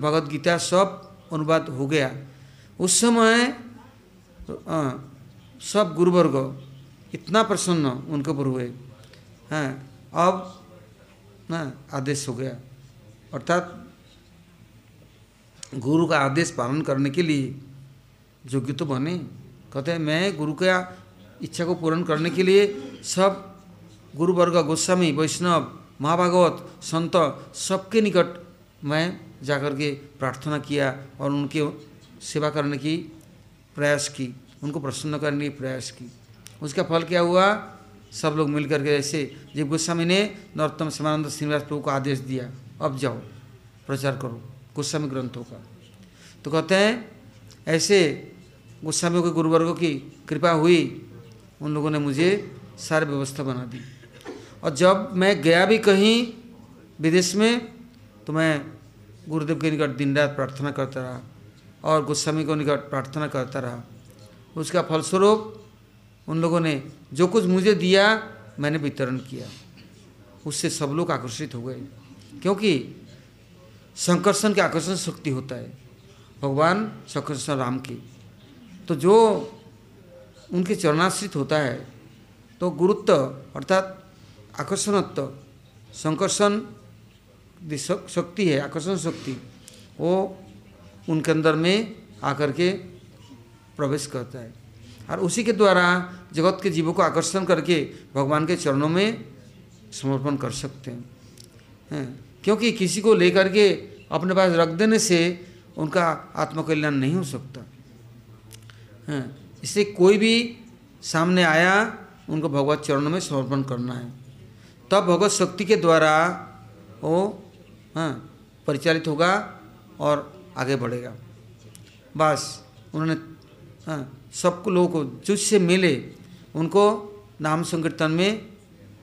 भगवत गीता सब अनुवाद हो गया उस समय आ, सब गुरुवर्ग इतना प्रसन्न उनके ऊपर हुए हैं, अब, ना, आदेश हो गया। अर्थात, गुरु का आदेश पालन करने के लिए योग्य तो बने। कहते हैं, मैं गुरु का इच्छा को पूर्ण करने के लिए सब गुरुवर्ग, गोस्वामी, वैष्णव, महाभागवत, संत सबके निकट मैं जाकर के प्रार्थना किया और उनके सेवा करने की प्रयास की, उनको प्रसन्न करने की प्रयास की। उसका फल क्या हुआ? सब लोग मिल करके ऐसे जब गोस्वामी ने नरोत्तम श्रीमानंद श्रीनिवास प्रभु को आदेश दिया, अब जाओ, प्रचार करो, गोस्वामी ग्रंथों का। तो कहते हैं, ऐसे गोस्वामी के गुरुवर्गों की कृपा हुई, उन लोगों ने मुझे सारी व्यवस्था बना दी। और जब मैं गया भी कहीं विदेश में तो मैं गुरुदेव के निकट दिन रात प्रार्थना करता रहा और गोस्वामी को निकट प्रार्थना करता रहा। उसका फलस्वरूप उन लोगों ने जो कुछ मुझे दिया, मैंने वितरण किया। उससे सब लोग आकर्षित हो गए। क्योंकि संकर्षण की आकर्षण शक्ति होता है। भगवान संकर्षण राम की। तो जो उनके चरणाश्रित होता है तो गुरुत्व अर्थात आकर्षणत्व, संकर्षण शक्ति है, आकर्षण शक्ति, वो उनके अंदर में आकर के प्रवेश करता है। और उसी के द्वारा जगत के जीवों को आकर्षण करके भगवान के चरणों में समर्पण कर सकते हैं। क्योंकि किसी को लेकर के अपने पास रख देने से उनका आत्मकल्याण नहीं हो सकता। हैं? इससे कोई भी सामने आया, उनको भगवत चरणों में समर्पण करना है। तब भगवत शक्ति के द्वारा वो हाँ परिचालित होगा और आगे बढ़ेगा। बस, उन्होंने हाँ सबको लोगों को जिससे मिले उनको नाम संकीर्तन में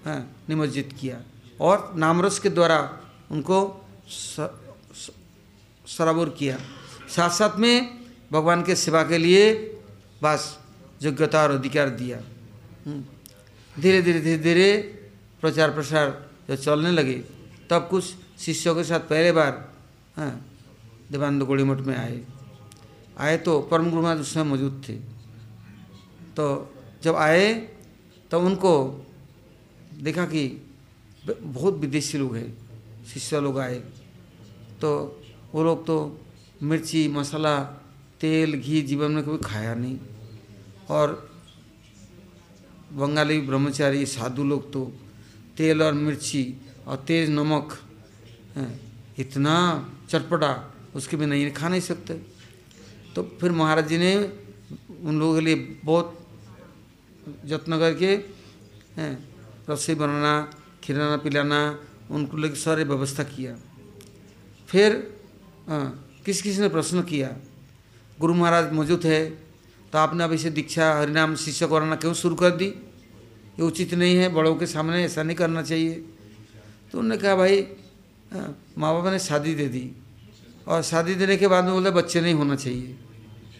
हाँ, निमज्जित किया। और नामरस के द्वारा उनको सराबोर किया। साथ साथ में भगवान के सेवा के लिए बस योग्यता और अधिकार दिया। हम्म। धीरे धीरे धीरे धीरे प्रचार प्रसार जब चलने लगे तब कुछ शिष्यों के साथ पहले बार हाँ देवानंद गोड़ी मठ में आए। आए तो परम गुरु महाराज उस समय मौजूद थे। तो जब आए तो उनको देखा कि बहुत विदेशी लोग हैं, शिष्य लोग आए। तो वो लोग तो मिर्ची, मसाला, तेल, घी जीवन में कभी खाया नहीं। और बंगाली ब्रह्मचारी, साधु लोग तो तेल और मिर्ची और तेज नमक इतना चटपटा, उसके बिना ये खा नहीं सकते। तो फिर महाराज जी ने उन लोगों के लिए बहुत जत्न करके रसोई बनाना, खिलाना पिलाना, उनको लेकर सारे व्यवस्था किया। फिर किस किसी ने प्रश्न किया, गुरु महाराज मौजूद है तो आपने अब इसे दीक्षा, हरिनाम, शिष्य कराना क्यों शुरू कर दी? ये उचित नहीं है, बड़ों के सामने ऐसा नहीं करना चाहिए। तो उन्होंने कहा, भाई माँ बाप ने शादी दे दी, और शादी देने के बाद में बोले, बच्चे नहीं होना चाहिए।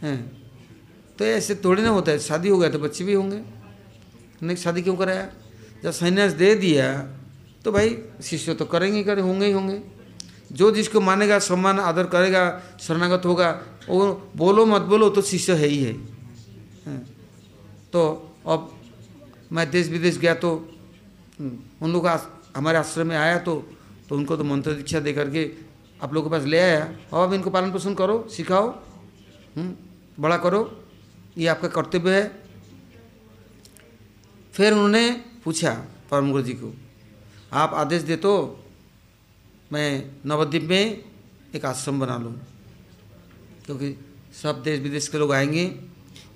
हैं तो ऐसे थोड़ी ना होता है, शादी हो गया तो बच्चे भी होंगे। नहीं शादी क्यों कराया? जब संन्यास दे दिया तो भाई शिष्य तो करेंगे करे होंगे ही होंगे। जो जिसको मानेगा सम्मान आदर करेगा शरणागत होगा वो बोलो मत बोलो तो शिष्य है ही है। तो अब मैं देश विदेश गया तो हम्म, उन लोग हमारे आश्रम में आया तो तो उनको तो मंत्र दीक्षा दे करके आप लोगों के पास ले आया। और अब इनको पालन पोषण करो सिखाओ हम्म, बड़ा करो ये आपका कर्तव्य है। फिर उन्होंने पूछा परम गुरु जी को, आप आदेश दे तो मैं नवद्वीप में एक आश्रम बना लूँ, क्योंकि सब देश विदेश के लोग आएँगे,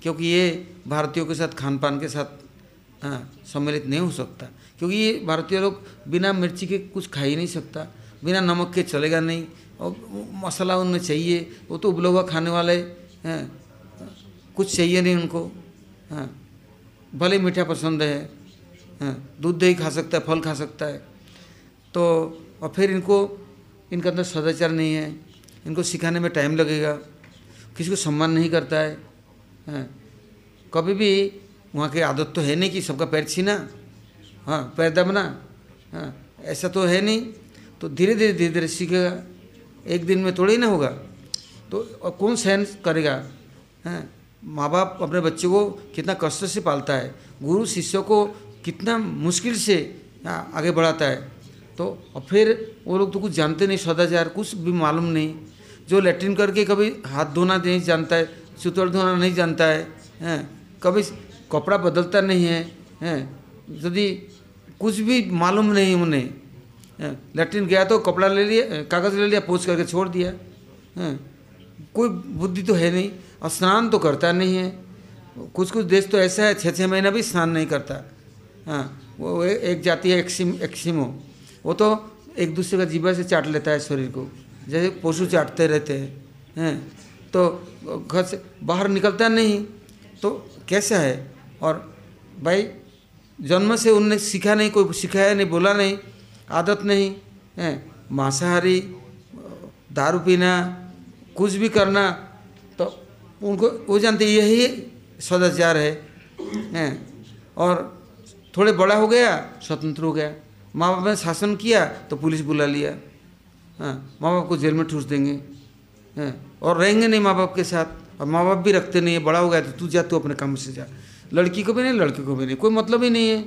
क्योंकि ये भारतीयों के साथ खान पान के साथ सम्मिलित नहीं हो सकता, क्योंकि ये भारतीय लोग बिना मिर्ची के कुछ खा ही नहीं सकता, बिना नमक के चलेगा नहीं, और मसाला उनमें चाहिए, वो तो उबला हुआ खाने वाले, हैं, कुछ चाहिए नहीं उनको हाँ। भले मीठा पसंद है हाँ दूध दही खा सकता है फल खा सकता है। तो और फिर इनको इनके अंदर सदाचार नहीं है इनको सिखाने में टाइम लगेगा किसी को सम्मान नहीं करता है हाँ, कभी भी वहाँ की आदत तो है नहीं कि सबका पैर छीना हाँ पैर दबना हाँ ऐसा तो है नहीं। तो धीरे धीरे धीरे धीरे सीखेगा एक दिन में थोड़ा ही ना होगा। तो कौन सहन करेगा हैं। माँ बाप अपने बच्चे को कितना कष्ट से पालता है। गुरु शिष्यों को कितना मुश्किल से आगे बढ़ाता है। तो और फिर वो लोग तो कुछ जानते नहीं, सदाचार कुछ भी मालूम नहीं। जो लेट्रिन करके कभी हाथ धोना नहीं जानता है, सुतर धोना नहीं जानता है, हैं, कभी कपड़ा बदलता नहीं है, हैं, यदि कुछ भी मालूम नहीं उन्हें लेट्रिन गया तो कपड़ा ले लिया, कागज़ ले लिया पोछ करके छोड़ दिया, हैं। कोई बुद्धि तो है नहीं, और स्नान तो करता नहीं है। कुछ कुछ देश तो ऐसा है छः छः महीना भी स्नान नहीं करता। हाँ वो एक जाति है एक्सिम, एक्सिमो। वो तो एक दूसरे का जीवा से चाट लेता है शरीर को। जैसे पशु चाटते रहते हैं हैं। तो घर से बाहर निकलता नहीं तो कैसा है? और भाई, जन्म से उनने सीखा नहीं, कोई सिखाया नहीं, बोला नहीं, आदत नहीं, है। मांसाहारी, दारू पीना कुछ भी करना तो उनको, वो जानते यही सदाचार है। हैं? और थोड़े बड़ा हो गया, स्वतंत्र हो गया। माँ बाप ने शासन किया तो पुलिस बुला लिया। हाँ माँ बाप को जेल में ठूस देंगे। हैं? और रहेंगे नहीं माँ बाप के साथ। और माँ बाप भी रखते नहीं है, बड़ा हो गया तो तू जा, तू अपने काम से जा। लड़की को भी नहीं, लड़के को भी नहीं, कोई मतलब ही नहीं है।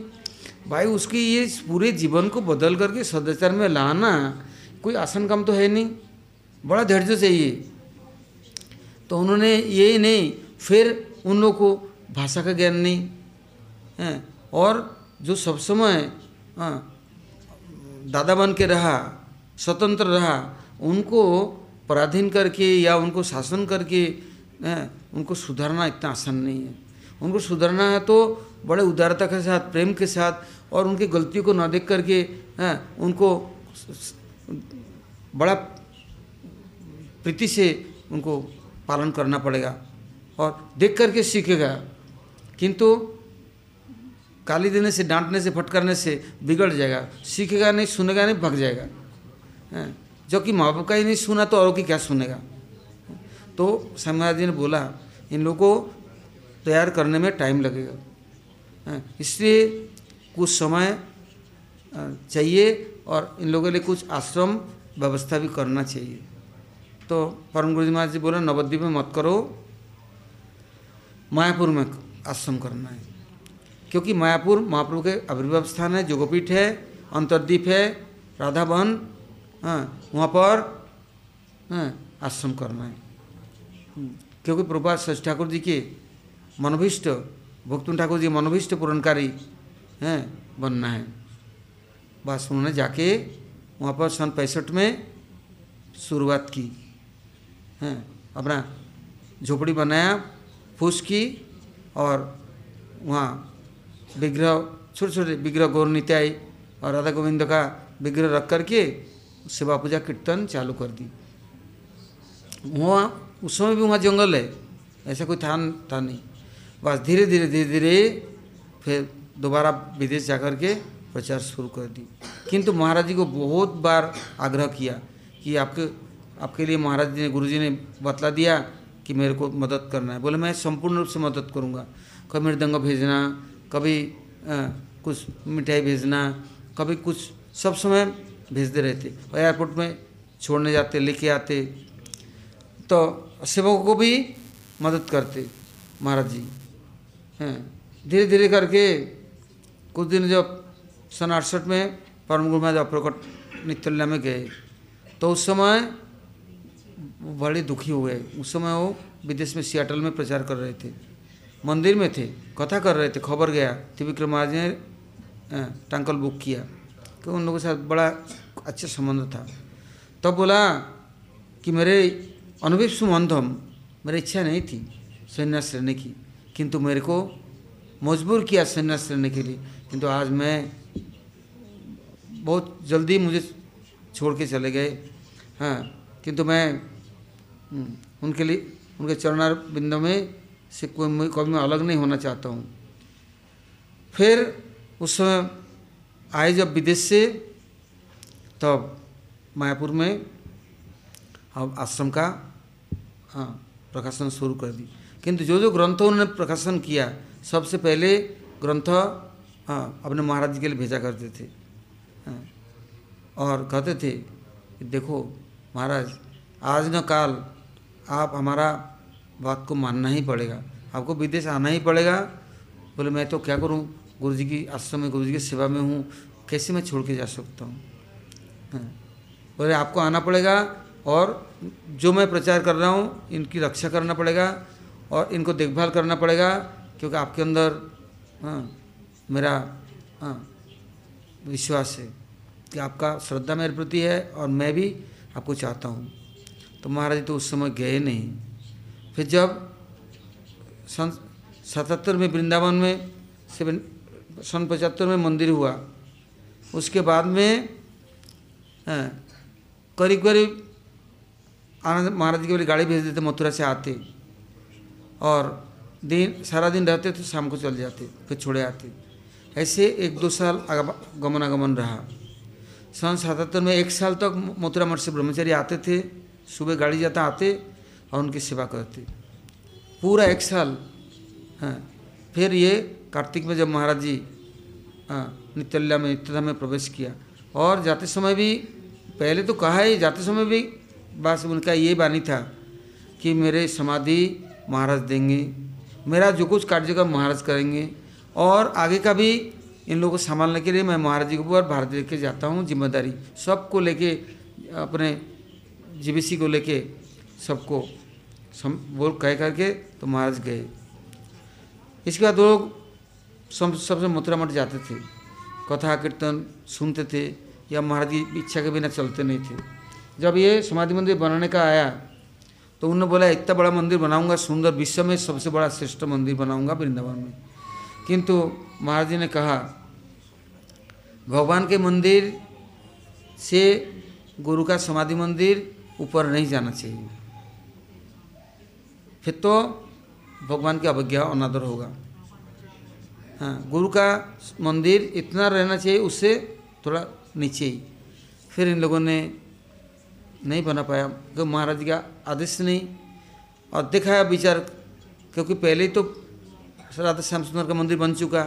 भाई, उसकी ये पूरे जीवन को बदल करके सदाचार में लाना, कोई आसान काम तो है नहीं। बड़ा धैर्य चाहिए तो उन्होंने ये नहीं फिर उन लोग को भाषा का ज्ञान नहीं है। और जो सब समय हाँ, दादा बन के रहा स्वतंत्र रहा उनको पराधीन करके या उनको शासन करके उनको सुधारना इतना आसान नहीं है। उनको सुधारना है तो बड़े उदारता के साथ प्रेम के साथ और उनकी गलतियों को ना देख करके उनको बड़ा प्रीति से उनको पालन करना पड़ेगा और देख करके सीखेगा। किंतु गाली देने से, डांटने से, फटकारने से बिगड़ जाएगा। सीखेगा नहीं, सुनेगा नहीं, भग जाएगा। जो कि माँ बाप का ही नहीं सुना तो औरों की क्या सुनेगा? तो समाज जी ने बोला, इन लोगों को तैयार करने में टाइम लगेगा। इसलिए कुछ समय चाहिए और इन लोगों के लिए कुछ आश्रम व्यवस्था भी करना चाहिए। तो परम गुरु जी महाराज जी बोले, नवद्वीप में मत करो, मायापुर में आश्रम करना है। क्योंकि मायापुर महाप्रभु के आविर्भाव स्थान है, जोगोपीठ है, अंतरद्वीप है राधा वन हाँ वहाँ पर हाँ आश्रम करना है। क्योंकि प्रभात सच ठाकुर जी के मनोभिष्ट, भक्तुन ठाकुर जी मनोभिष्ट पूरणकारी, हैं, बनना है। बस उन्होंने जाके वहाँ पर सन पैंसठ में शुरुआत की। हैं। अपना झोपड़ी बनाया, फूस की और वहाँ विग्रह, छोटे छोटे विग्रह गौर नित्याई और राधा गोविंद का विग्रह रख करके सेवा पूजा कीर्तन चालू कर दी। वहाँ उस समय भी वहाँ जंगल है, ऐसा कोई था था नहीं। बस धीरे धीरे धीरे धीरे फिर दोबारा विदेश जा कर के प्रचार शुरू कर दी। किंतु महाराज जी को बहुत बार आग्रह किया कि आपके आपके लिए महाराज जी ने गुरु जी ने बतला दिया कि मेरे को मदद करना है। बोले मैं संपूर्ण रूप से मदद करूँगा। कभी मृदंग भेजना कभी आ, कुछ मिठाई भेजना कभी कुछ सब समय भेजते रहते। और एयरपोर्ट में छोड़ने जाते लेके आते। तो सेवकों को भी मदद करते महाराज जी। हैं। धीरे धीरे करके कुछ दिन जब सन अड़सठ में परम गुरु महाराज प्रकट नित्यल्या में गए तो उस समय वो बड़े दुखी हो गए उस समय वो विदेश में सियाटल में प्रचार कर रहे थे। मंदिर में थे, कथा कर रहे थे, खबर गया। त्रिविक्रम महाराज ने टंकल बुक किया कि उन लोगों के साथ बड़ा अच्छा संबंध था। तब तो बोला कि मेरे अनुभव सुमंधम, मेरी इच्छा नहीं थी संन्यास लेने की, किंतु मेरे को मजबूर किया संन्यास लेने के लिए। किंतु आज मैं बहुत जल्दी मुझे छोड़ के चले गए। हाँ किंतु मैं उनके लिए उनके चरणार बिंदु में से कोई कभी मैं अलग नहीं होना चाहता हूँ। फिर उस आए जब विदेश से तब मायापुर में अब आश्रम का हाँ प्रकाशन शुरू कर दी। किंतु जो जो ग्रंथ उन्होंने प्रकाशन किया सबसे पहले ग्रंथ हाँ अपने महाराज जी के लिए भेजा करते थे। हाँ, और कहते थे देखो महाराज आज न काल आप हमारा बात को मानना ही पड़ेगा। आपको विदेश आना ही पड़ेगा। बोले मैं तो क्या करूँ? गुरु जी की आश्रम में गुरु जी की सेवा में हूँ। कैसे मैं छोड़ के जा सकता हूँ? हाँ, बोले आपको आना पड़ेगा और जो मैं प्रचार कर रहा हूँ इनकी रक्षा करना पड़ेगा और इनको देखभाल करना पड़ेगा क्योंकि आपके अंदर हाँ मेरा हाँ विश्वास है कि आपका श्रद्धा मेरे प्रति है और मैं भी आपको चाहता हूँ। तो महाराज तो उस समय गए नहीं। फिर जब सन सतहत्तर में वृंदावन में सेवन सन पचहत्तर में मंदिर हुआ, उसके बाद में करीब करीब आनंद महाराज के लिए गाड़ी भेज देते, मथुरा से आते और दिन, सारा दिन रहते तो शाम को चल जाते, फिर छोड़े आते। ऐसे एक दो साल गमनागमन रहा। सन सतहत्तर में एक साल तक मथुरा मठ से ब्रह्मचारी आते थे। सुबह गाड़ी जाता, आते और उनकी सेवा करते। पूरा एक साल हाँ। फिर ये कार्तिक में जब महाराज जी हाँ नित्यल्या में नित्यता में प्रवेश किया। और जाते समय भी, पहले तो कहा है, जाते समय भी बस उनका ये बानी था कि मेरे समाधि महाराज देंगे, मेरा जो कुछ कार्यक्रम महाराज करेंगे। और आगे का भी इन लोगों को संभालने के लिए मैं महाराज जी के ऊपर भारत लेके जाता हूँ, ज़िम्मेदारी सबको लेके अपने जीबीसी को लेके सबको सम बोल कह करके तो महाराज गए। इसके बाद लोग सब सबसे मथुरा मठ जाते थे। कथा, कीर्तन सुनते थे या महाराज की इच्छा के बिना चलते नहीं थे। जब ये समाधि मंदिर बनाने का आया तो उन्होंने बोला, इतना बड़ा मंदिर बनाऊँगा, सुंदर विश्व में सबसे बड़ा श्रेष्ठ मंदिर बनाऊँगा वृंदावन में। किंतु महाराज जी ने कहा, भगवान के मंदिर से गुरु का समाधि मंदिर ऊपर नहीं जाना चाहिए। फिर तो भगवान की अवज्ञा अनादर होगा। हाँ गुरु का मंदिर इतना रहना चाहिए, उससे थोड़ा नीचे ही। फिर इन लोगों ने नहीं बना पाया, क्योंकि महाराज का आदेश नहीं। और दिखाया विचार, क्योंकि पहले ही तो राधा श्याम सुंदर का मंदिर बन चुका।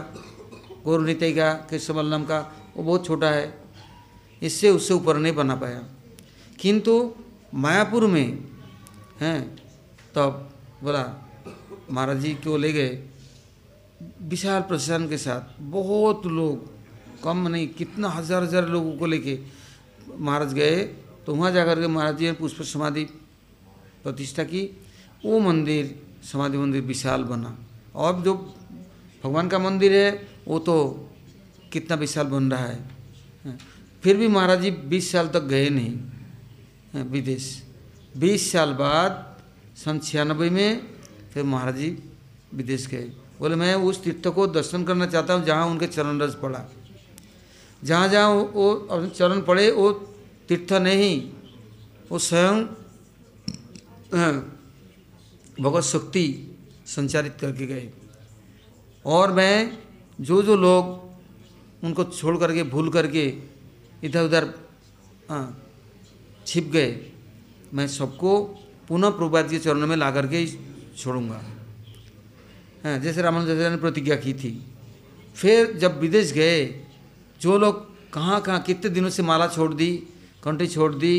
गौर नित्य का कृष्ण बल्लम का, वो बहुत छोटा है। इससे उससे ऊपर नहीं बना पाया। किंतु मायापुर में, हैं? तब बोला, महाराज जी को ले गए? विशाल प्रशासन के साथ बहुत लोग, कम नहीं, कितना हज़ार हज़ार लोगों को लेके महाराज गए। तो वहाँ जाकर के महाराज जी ने पुष्प समाधि प्रतिष्ठा की। वो मंदिर, समाधि मंदिर विशाल बना। और जो भगवान का मंदिर है, वो तो कितना विशाल बन रहा है। फिर भी महाराज जी बीस साल तक गए नहीं। विदेश। बीस साल बाद, सन छियानबे में फिर महाराज जी विदेश गए। बोले, मैं उस तीर्थ को दर्शन करना चाहता हूँ, जहाँ उनके चरण रस पड़ा। जहाँ जहाँ वो चरण पड़े, वो तीर्थ नहीं, वो स्वयं भगवत शक्ति संचारित करके गए। और मैं जो जो लोग उनको छोड़ करके, भूल करके इधर उधर छिप गए, मैं सबको पुनः प्रभुपाद के चरणों में ला करके ही छोड़ूँगा। हाँ जैसे रामानुजाचार्य ने प्रतिज्ञा की थी। फिर जब विदेश गए, जो लोग कहाँ कहाँ, कितने दिनों से माला छोड़ दी, कंठी छोड़ दी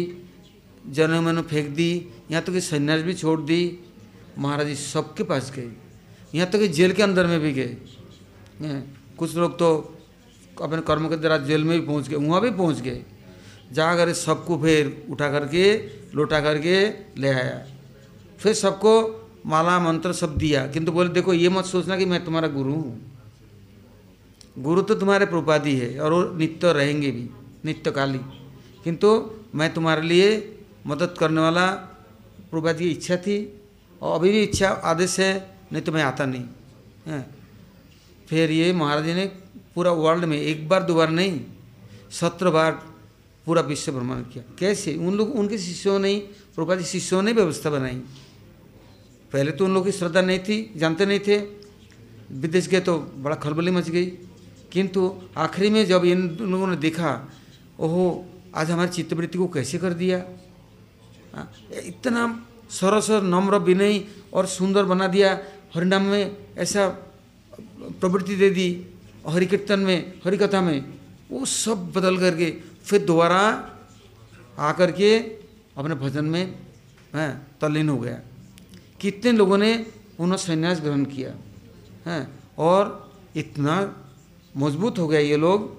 जन मन फेंक दी, यहाँ तक तो कि सन्यास भी छोड़ दी, महाराज जी सबके पास गए। यहाँ तक तो कि जेल के अंदर में भी गए। कुछ लोग तो अपने कर्म के द्वारा जेल में भी पहुँच गए, वहाँ भी पहुँच गए। जा कर सबको फिर उठा करके, लौटा करके ले आया। फिर सबको माला मंत्र सब दिया। किंतु बोले, देखो, ये मत सोचना कि मैं तुम्हारा गुरु हूँ। गुरु तो तुम्हारे प्रपादी है और वो नित्य रहेंगे भी, नित्यकाली। किंतु मैं तुम्हारे लिए मदद करने वाला प्रभा की इच्छा थी और अभी भी इच्छा, आदेश है, नहीं तो मैं आता नहीं। है। फिर ये महाराज जी ने पूरा वर्ल्ड में एक बार, दो बार नहीं, सत्रह बार पूरा विश्व भ्रमण किया। कैसे? उन लोग, उनके शिष्यों ने प्रभा जी शिष्यों ने व्यवस्था बनाई। पहले तो उन लोगों की श्रद्धा नहीं थी, जानते नहीं थे। विदेश गए तो बड़ा खलबली मच गई। किंतु आखिरी में जब इन लोगों ने देखा, ओहो, आज हमारी चित्तवृत्ति को कैसे कर दिया? इतना सरस और नम्र विनयी और सुंदर बना दिया। हरिनाम में ऐसा प्रवृत्ति दे दी हरि कीर्तन में हरि कथा में। वो सब बदल करके फिर दोबारा आकर के अपने भजन में, हैं, तल्लीन हो गया। कितने लोगों ने उन्होंने संन्यास ग्रहण किया, हैं, और इतना मज़बूत हो गया ये लोग,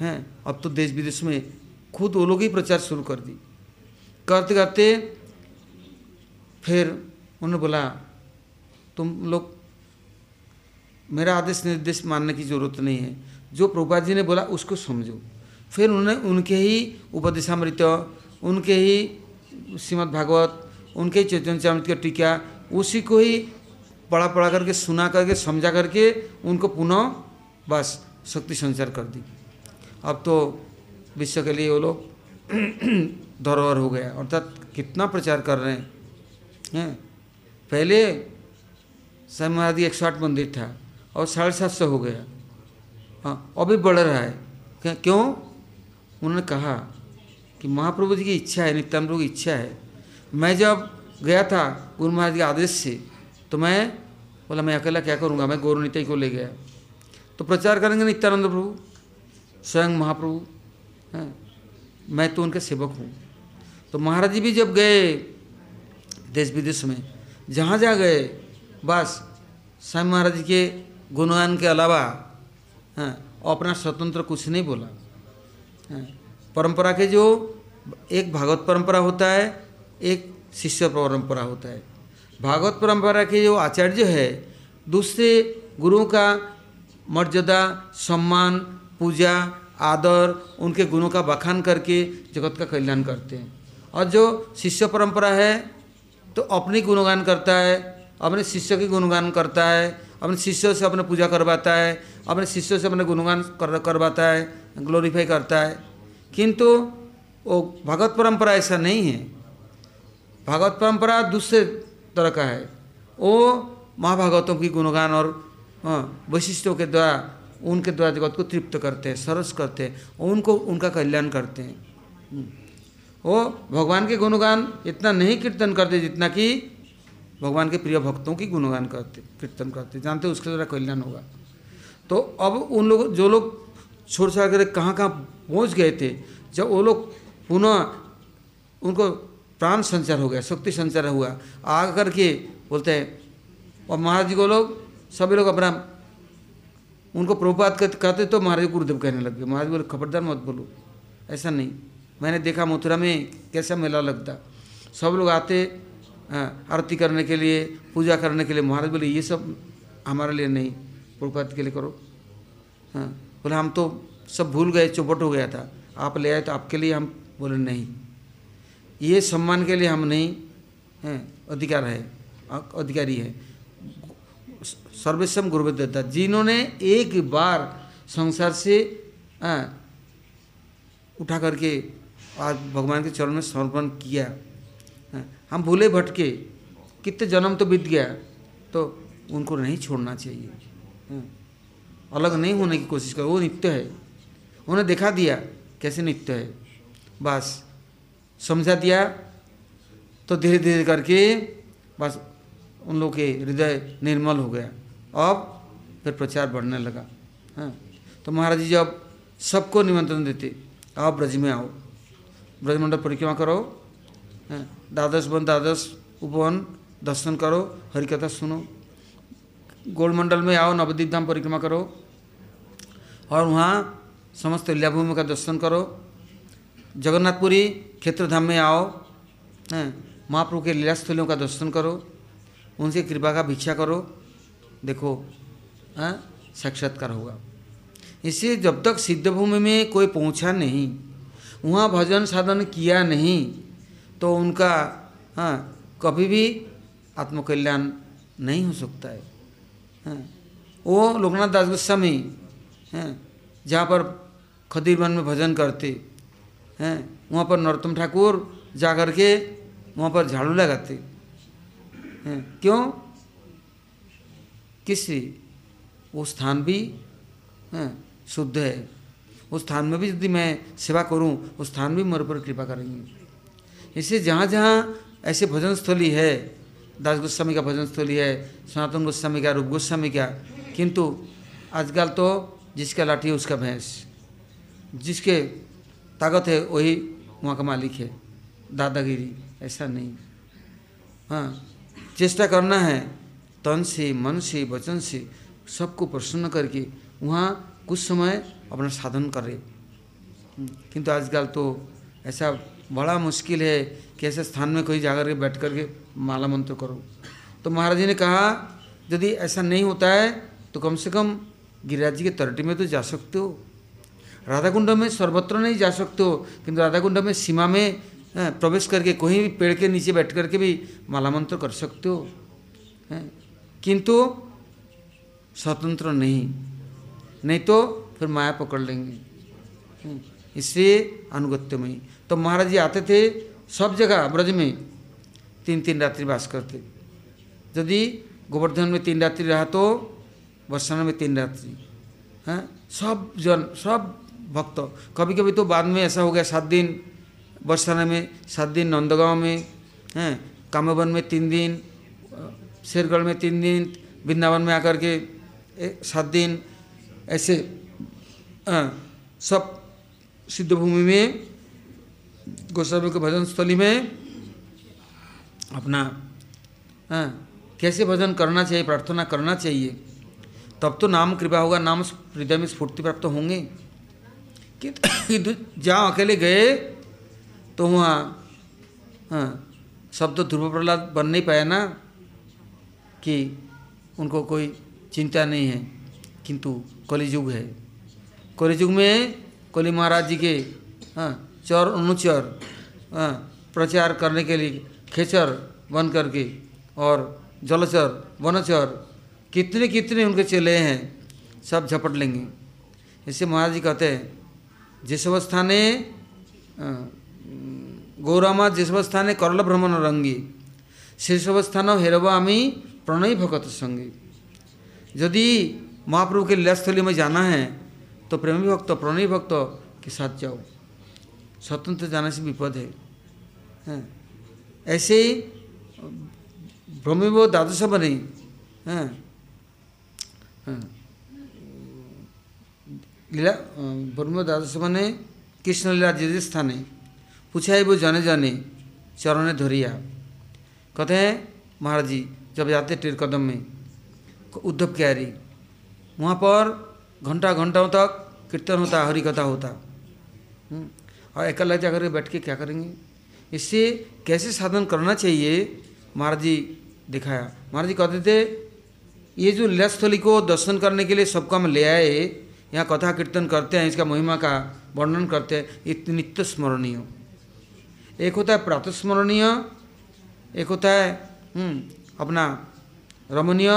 हैं। अब तो देश विदेश में खुद वो लोग ही प्रचार शुरू कर दी करते करते फिर उन्होंने बोला, तुम लोग, मेरा आदेश निर्देश मानने की ज़रूरत नहीं है। जो प्रभुपाद जी ने बोला, उसको समझो। फिर उन्होंने उनके ही उपदेशामृत, उनके ही श्रीमद् भागवत उनके ही चैतन्य चामृत की टीका, उसी को ही पढ़ा पढ़ा करके, सुना करके, समझा करके उनको पुनः बस शक्ति संचार कर दी। अब तो विश्व के लिए वो लोग धरोहर हो गया। अर्थात कितना प्रचार कर रहे हैं। हैं? पहले महाराज एक सौ आठ मंदिर था और साढ़े सात सौ हो गया। हाँ अभी बढ़ रहा है। क्यों? उन्होंने कहा कि महाप्रभु जी की इच्छा है, नित्यानंद प्रभु की इच्छा है। मैं जब गया था गुरु महाराज के आदेश से तो मैं बोला, मैं अकेला क्या करूँगा? मैं गौर नित्य को ले गया। तो प्रचार करेंगे नित्यानंद प्रभु, स्वयं महाप्रभु, हैं। मैं तो उनके सेवक हूँ। तो महाराज जी भी जब गए देश विदेश में, जहाँ जहाँ गए, बस स्वामी महाराज जी के गुणगान के अलावा अपना स्वतंत्र कुछ नहीं बोला। परंपरा के जो एक भागवत परंपरा होता है, एक शिष्य परंपरा होता है। भागवत परंपरा के जो आचार्य है, दूसरे गुरुओं का मर्यादा, सम्मान, पूजा, आदर, उनके गुणों का बखान करके जगत का कल्याण करते हैं। और जो शिष्य परंपरा है तो अपनी गुणगान करता है, अपने शिष्य की गुणगान करता है, अपने शिष्यों से अपने पूजा करवाता है अपने शिष्यों से अपने गुणगान कर, करवाता है ग्लोरीफाई करता है। किंतु वो भगवत परंपरा ऐसा नहीं है। भागवत परंपरा दूसरे तरह का है। वो महाभागवतों की गुणगान और वैशिष्टों के द्वारा, उनके द्वारा जगत को तृप्त करते हैं, सरस करते हैं, और उनको, उनका कल्याण करते हैं। वो भगवान के गुणगान इतना नहीं कीर्तन करते जितना कि भगवान के प्रिय भक्तों की गुणगान करते, कीर्तन करते। जानते उसके द्वारा कल्याण होगा। तो अब उन लोग, जो लोग छोड़ छाड़ कर कहाँ कहाँ पहुँच गए थे, जब वो लोग पुनः उनको प्राण संचार हो गया, शक्ति संचार हुआ आ करके बोलते हैं और महाराज जी को लोग, सभी लोग अपना, उनको प्रभुपात कहते तो महाराज गुरुदेव कहने लग गए, महाराज बोले, खबरदार मत बोलो, ऐसा नहीं, मैंने देखा मथुरा में कैसा मेला लगता, सब लोग आते आरती करने के लिए, पूजा करने के लिए, महाराज बोले, ये सब हमारे लिए नहीं प्रभुपात के लिए करो। हाँ बोले हम तो सब भूल गए चौपट हो गया था। आप ले आए तो आपके लिए हम बोले नहीं। ये सम्मान के लिए हम नहीं हैं अधिकार है अधिकारी है। सर्वेशम गुरुदेवता जिन्होंने एक बार संसार से आ, उठा करके आज भगवान के चरण में समर्पण किया आ, हम भूले भटके कितने जन्म तो बीत गया तो उनको नहीं छोड़ना चाहिए। अलग नहीं होने की कोशिश करो, वो नित्य है। उन्हें दिखा दिया, कैसे नित्य है? बस, समझा दिया तो धीरे धीरे करके बस उन लोग के हृदय निर्मल हो गया। अब फिर प्रचार बढ़ने लगा। हाँ। तो महाराज जी जब सबको निमंत्रण देते आओ ब्रज में आओ। ब्रजमंडल परिक्रमा करो। हाँ। द्वादश वन, द्वादश उपवन, दर्शन करो, हरिकथा सुनो। गोलमंडल में आओ, नवदीप धाम परिक्रमा करो। और वहाँ समस्त लीलाभूमि का दर्शन करो। जगन्नाथपुरी क्षेत्रधाम में आओ महाप्रभु के लीलास्थलियों का दर्शन करो। उनसे कृपा का भिक्षा करो। देखो हाँ साक्षात्कार होगा। इसलिए जब तक सिद्धभूमि में कोई पहुँचा नहीं, वहाँ भजन साधन किया नहीं तो उनका हाँ कभी भी आत्मकल्याण नहीं हो सकता हाँ। वो लोकनाथ दास गोस्वामी हैं जहाँ पर खदीरवन में भजन करते, हैं, वहाँ पर नरोत्तम ठाकुर जा कर के वहाँ पर झाड़ू लगाते। हैं, क्यों? किस वो स्थान भी, हैं, शुद्ध है। उस स्थान में भी यदि मैं सेवा करूँ, उस स्थान भी मेरे पर कृपा करेंगे। इससे जहाँ जहाँ ऐसे भजन स्थली है दास गोस्वामी का भजन स्थली है, सनातन गोस्वामी का, रूप गोस्वामी का। किंतु आजकल तो जिसका लाठी है उसका भैंस। जिसके ताकत है वही वहाँ का मालिक है, दादागिरी, ऐसा नहीं। हाँ चेष्टा करना है, तन से, मन से, वचन से, सबको प्रसन्न करके वहाँ कुछ समय अपना साधन करे। किंतु आजकल तो ऐसा बड़ा मुश्किल है कि ऐसे स्थान में कोई जाकर के बैठ करके माला मंत्र करो। तो महाराज जी ने कहा, यदि ऐसा नहीं होता है तो कम से कम गिरिराज जी के तरटी में तो जा सकते हो। राधा कुंड में सर्वत्र नहीं जा सकते हो, किंतु राधा कुंड में सीमा में प्रवेश करके, कोई भी पेड़ के नीचे बैठ करके भी माला मंत्र कर सकते हो। किंतु स्वतंत्र नहीं। नहीं तो फिर माया पकड़ लेंगे। इसलिए अनुगत्यमयी तो महाराज जी आते थे, सब जगह ब्रज में तीन तीन रात्रि वास करते। यदि गोवर्धन में तीन रात्रि रहा तो वर्षाना में तीन रात्रि। हैं? सब जन सब भक्त। कभी कभी तो बाद में ऐसा हो गया सात दिन वर्षाना में सात दिन नंदगांव में हैं? कामवन में तीन दिन शेरगढ़ में तीन दिन वृंदावन में आकर के सात दिन ऐसे आ, सब सिद्ध भूमि में गोस्वामी के भजन स्थली में अपना आ, कैसे भजन करना चाहिए प्रार्थना करना चाहिए? तब तो नाम कृपा होगा नाम हृदय में स्फूर्ति प्राप्त होंगे। कि जहाँ अकेले गए तो वहाँ हाँ सब तो ध्रुव प्रहलाद बन नहीं पाया ना कि उनको कोई चिंता नहीं है। किंतु कलिजुग है। कलिजुग में कली महाराज जी के हाँ चर अनुचर हाँ प्रचार करने के लिए खेचर बन करके और जलचर वनचर कितने कितने उनके चेले हैं सब झपट लेंगे। ऐसे महाराज जी कहते हैं जिसवस्थाने गौरामा जिसवस्थाने करल भ्रमण रंगी शीर्षवस्थान हेरवा आमी प्रणय भगत संगी। यदि महाप्रभु के लीलास्थली में जाना है तो प्रेमी भक्त प्रणय भक्त के साथ जाओ। स्वतंत्र जाने से विपद है, है? ऐसे ही ब्रह्मो द्वादश बने हैं। लीला, ब्रह्म द्वादश बने कृष्ण लीला जिस स्थाने पूछा वो जाने जाने, चरण धरिया। कहते हैं, महाराज जी, जब जाते टेर कदम में, उद्धव क्यारी, वहाँ पर घंटा घंटाओं तक कीर्तन होता हरि कथा होता और एक अकेला जाकर बैठ के क्या करेंगे? इससे कैसे साधन करना चाहिए? महाराज जी दिखाया। महाराज जी कहते थे, ये जो लीलास्थली को दर्शन करने के लिए सबको हम ले आए, यहाँ कथा कीर्तन करते हैं, इसका महिमा का वर्णन करते हैं, ये नित्य स्मरणीय। एक होता है प्रातः स्मरणीय, एक होता है अपना रमणीय,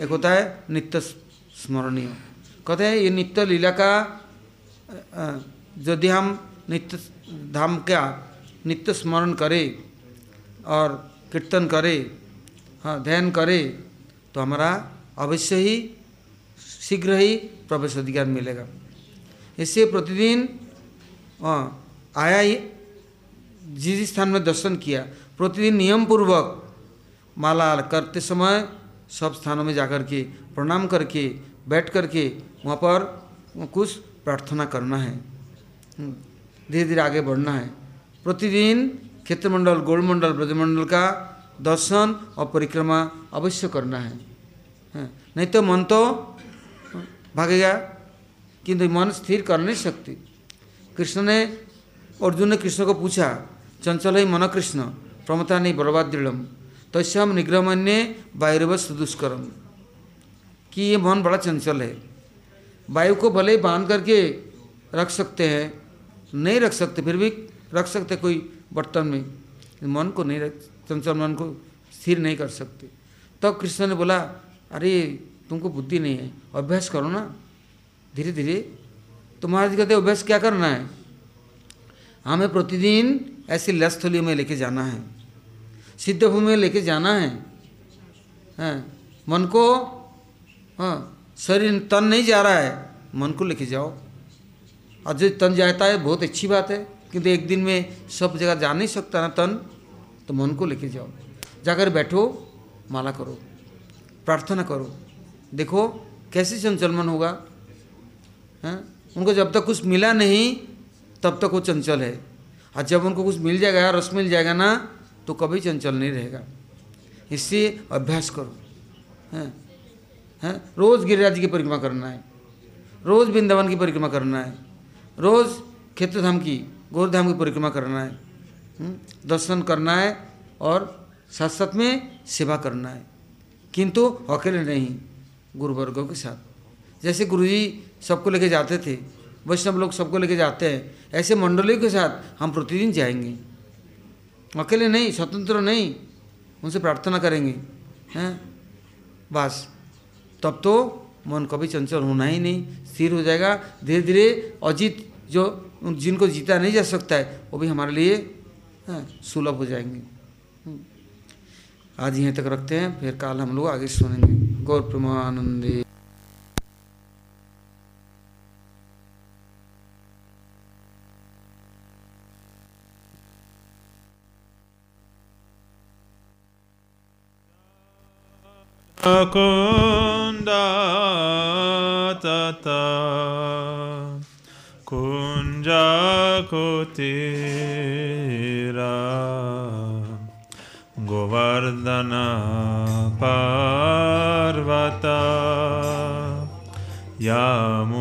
एक होता है नित्य स्मरणीय। कहते हैं, ये नित्य लीला का यदि हम नित्य धाम का नित्य स्मरण करे और कीर्तन करे हाँ ध्यान करें तो हमारा अवश्य ही शीघ्र ही प्रवेश अधिकार मिलेगा। इससे प्रतिदिन आया ही जिस स्थान में दर्शन किया, प्रतिदिन नियम पूर्वक माला करते समय सब स्थानों में जाकर के, प्रणाम करके, बैठ करके, वहाँ पर कुछ प्रार्थना करना है। धीरे धीरे आगे बढ़ना है। प्रतिदिन क्षेत्रमंडल, गोलमंडल ब्रजमंडल का दर्शन और परिक्रमा अवश्य करना है। नहीं तो मन तो भागेगा, किंतु मन स्थिर कर नहीं सकती। कृष्ण ने अर्जुन ने कृष्ण को पूछा, चंचल ही मन कृष्ण, प्रमता नहीं बर्बाद दृढ़ तस्म निग्रहमन्य वायुरव सुदुष्करम। कि ये मन बड़ा चंचल है। वायु को भले ही बाँध करके रख सकते हैं, नहीं रख सकते, फिर भी रख सकते कोई बर्तन में। मन को नहीं रख चंचल मन को स्थिर नहीं कर सकते। तब तो कृष्ण ने बोला, अरे, तुमको बुद्धि नहीं है, अभ्यास करो ना। धीरे धीरे तो महाराज कहते अभ्यास क्या करना है? हमें प्रतिदिन ऐसी लस्थलियों में लेके जाना है। सिद्ध भूमि में लेके जाना है। हाँ मन को हाँ शरीर तन नहीं जा रहा है, मन को लेके जाओ। और जो तन जाता है, बहुत अच्छी बात है। किंतु एक दिन में सब जगह जा नहीं सकता ना तन तो मन को लेके जाओ। जाकर बैठो, माला करो, प्रार्थना करो। देखो कैसे चंचल मन होगा, हैं? उनको जब तक कुछ मिला नहीं, तब तक वो चंचल है। और जब उनको कुछ मिल जाएगा, रस मिल जाएगा ना तो कभी चंचल नहीं रहेगा। इससे अभ्यास करो, हैं? हैं? रोज़ गिरिराज की परिक्रमा करना है, रोज़ वृंदावन की परिक्रमा करना है, रोज़ क्षेत्रधाम की गौरधाम की परिक्रमा करना है हम्म, दर्शन करना है और साथ साथ में सेवा करना है। किंतु अकेले नहीं गुरुवर्गों के साथ। जैसे गुरुजी सबको लेके जाते थे वैष्णव लोग सबको लेके जाते हैं ऐसे मंडलियों के साथ हम प्रतिदिन जाएँगे। अकेले नहीं स्वतंत्र नहीं उनसे प्रार्थना करेंगे हैं? बस। तब तो मन कभी चंचल होना ही नहीं स्थिर हो जाएगा। धीरे धीरे अजीत जो जिनको जीता नहीं जा सकता है वो भी हमारे लिए हाँ, सुलभ हो जाएँगे। हम्म। आज यहीं तक रखते हैं फिर कल हम लोग आगे सुनेंगे। गौर प्रेमानंदे। Kunda tata Kutira Govardhana Parvata Yamunati.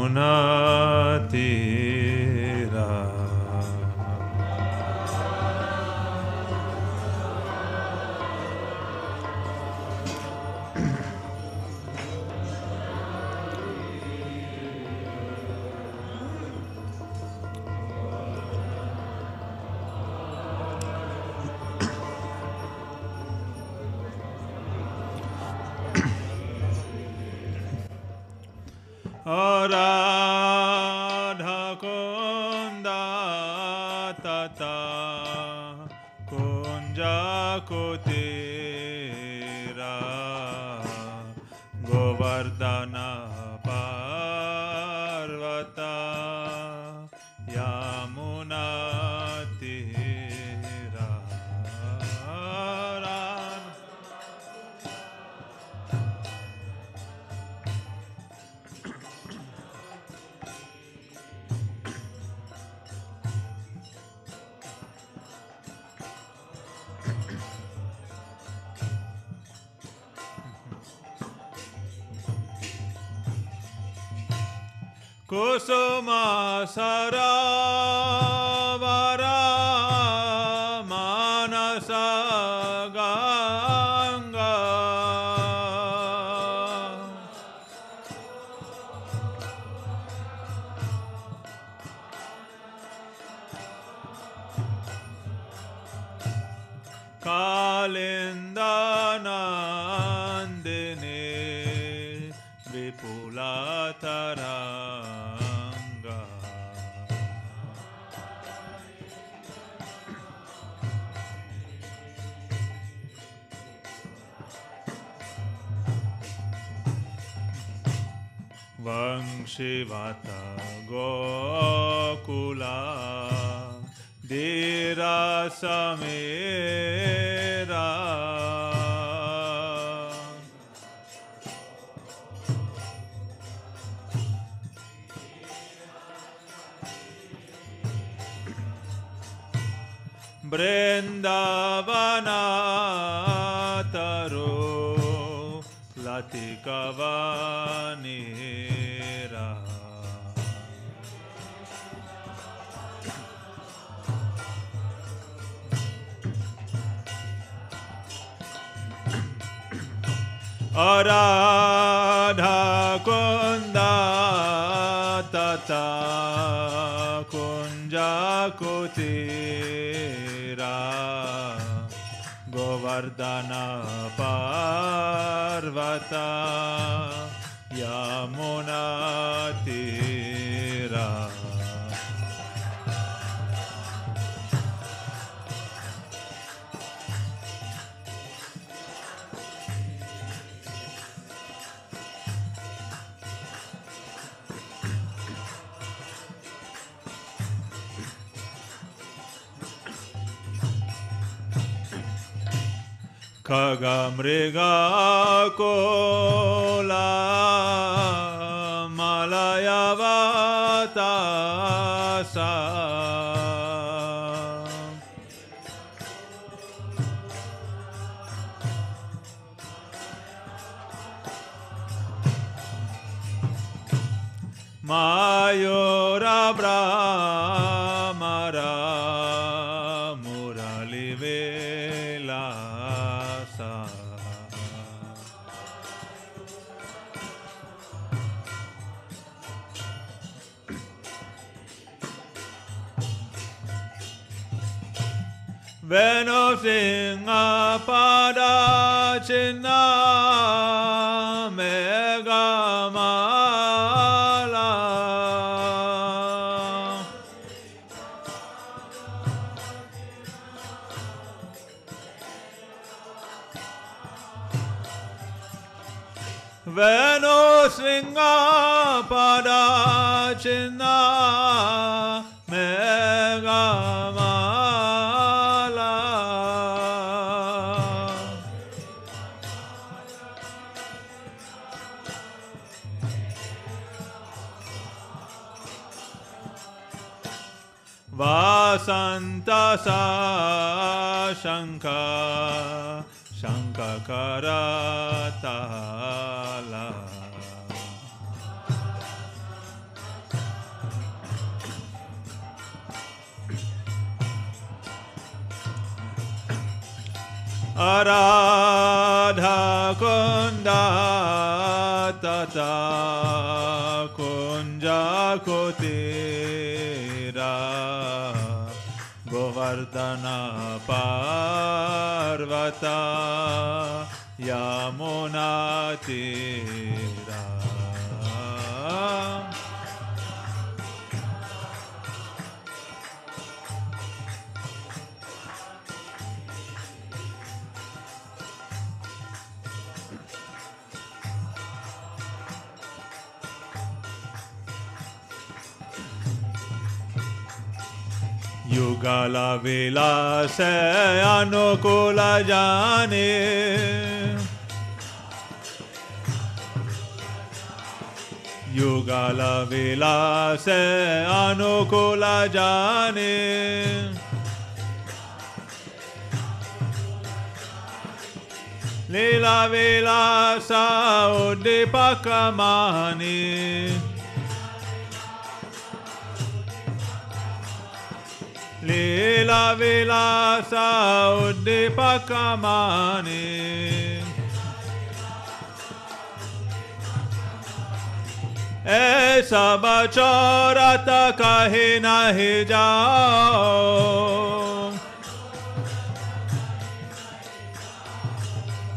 Brenda Brindavana Latikavanira Ara Vardhana Parvata Yamunati Kagamrega kola malayavata sa. Ma. when of sin. Vasanta Shanka Shankara Tala Tata. Govardhana Parvata Yamuna Tira युगल विलास अनुकूल जाने युगल विलास अनुकूल जाने लीला विलास उद्दीपक मानी लीला विलासा उद्दीपकमाने ऐसा बचौरत कहे नहीं जाओ।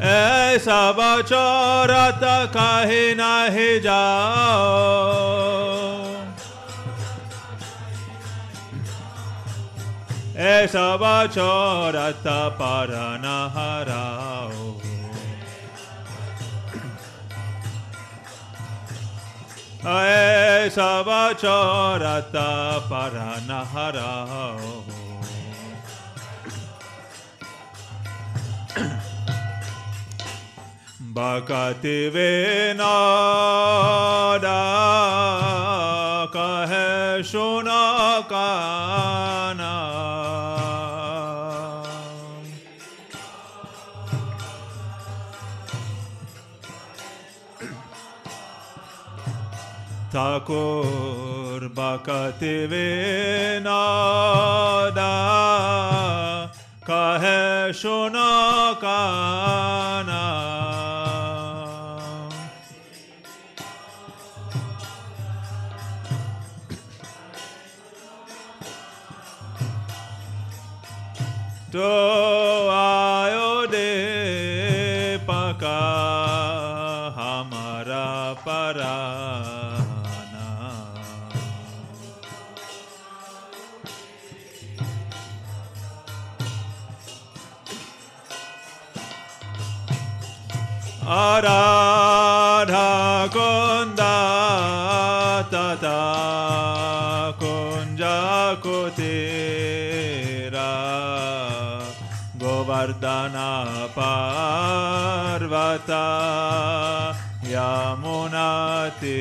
ऐसा बचौरत कहे नहीं जाओ। ऐसा बचौरत पर न हराओ। ऐसा बचौरत पर न हराओ। बकति वे नादा ठाकुर बकति वे नादा कहे Aradha Konda Govardhana Parvata Yamunati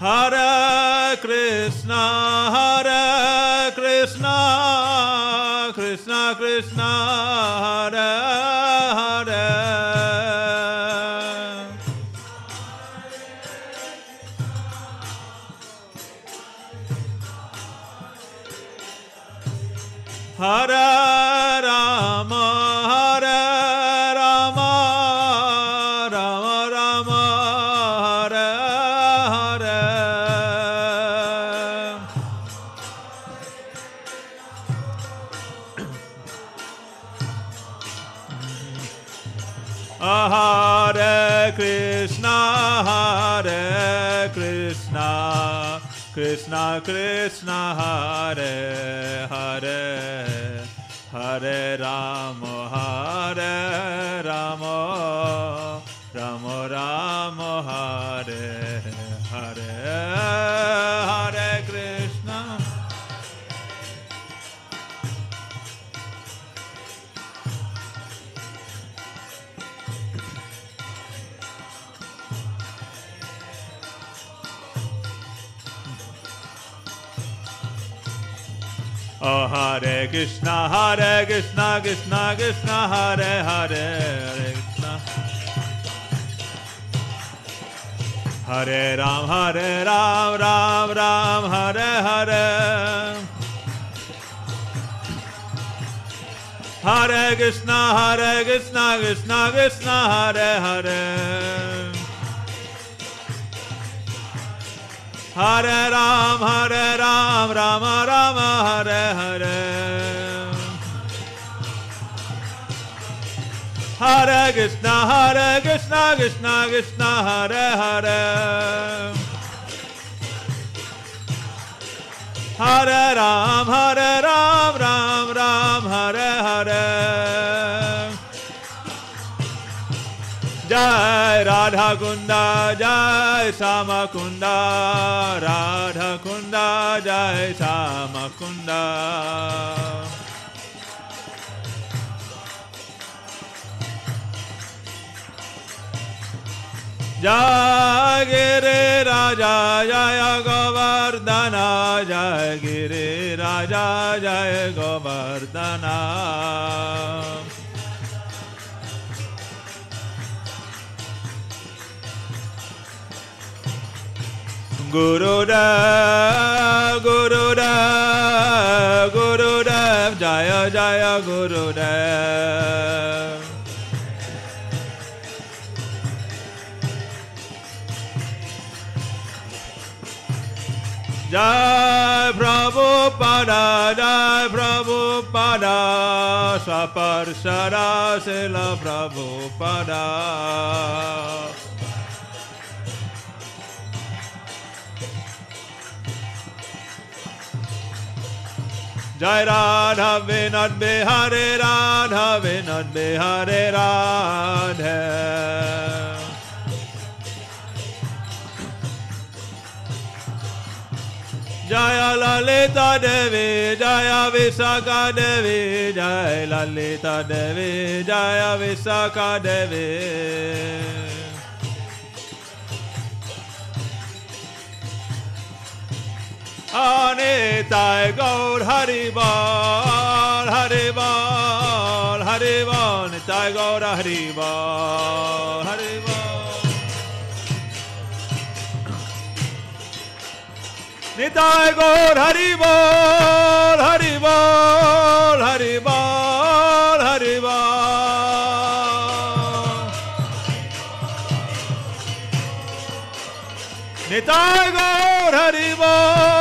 Hare Krishna, Hare Krishna, Hare Krishna, Krishna Krishna, Hare Hare, Hare Krishna. Hare Ram, Hare Ram, Ram Ram, Hare Hare. Hare Krishna, Hare Krishna, Krishna Krishna, Hare Hare. Hare Ram, Hare Ram, Rama Rama, Hare Hare. Hare Krishna, Hare Krishna, Krishna Krishna, Hare Hare. Hare Ram, Hare Ram, Ram Ram, Hare Hare. Jai Radha Kunda, Jai Sama Kunda, Radha Kunda, Jai Sama Kunda. Jai Giri Raja, Jaya Govardhana, Jai Giri Raja, Jaya Govardhana. Gurudev, Gurudev, Gurudev, Jaya Jaya Gurudev. Jai Prabhupada, Jai Prabhupada, Saparsara Sila Prabhupada. Jai Radha Vinod Bihare Radha Vinod Bihare Radha. Jaya Lalita Devi, Jaya Visakha Devi, Jaya Lalita Devi, Jaya Visakha Devi. Anita Gaur Haribal, Haribal, Haribal, Nita Gaur Haribal. Nitai Gaura Haribo, Haribo. Nitai Gaur Haribo, Haribo, Haribo, Haribo. Nitai Gaur Haribo, Haribo.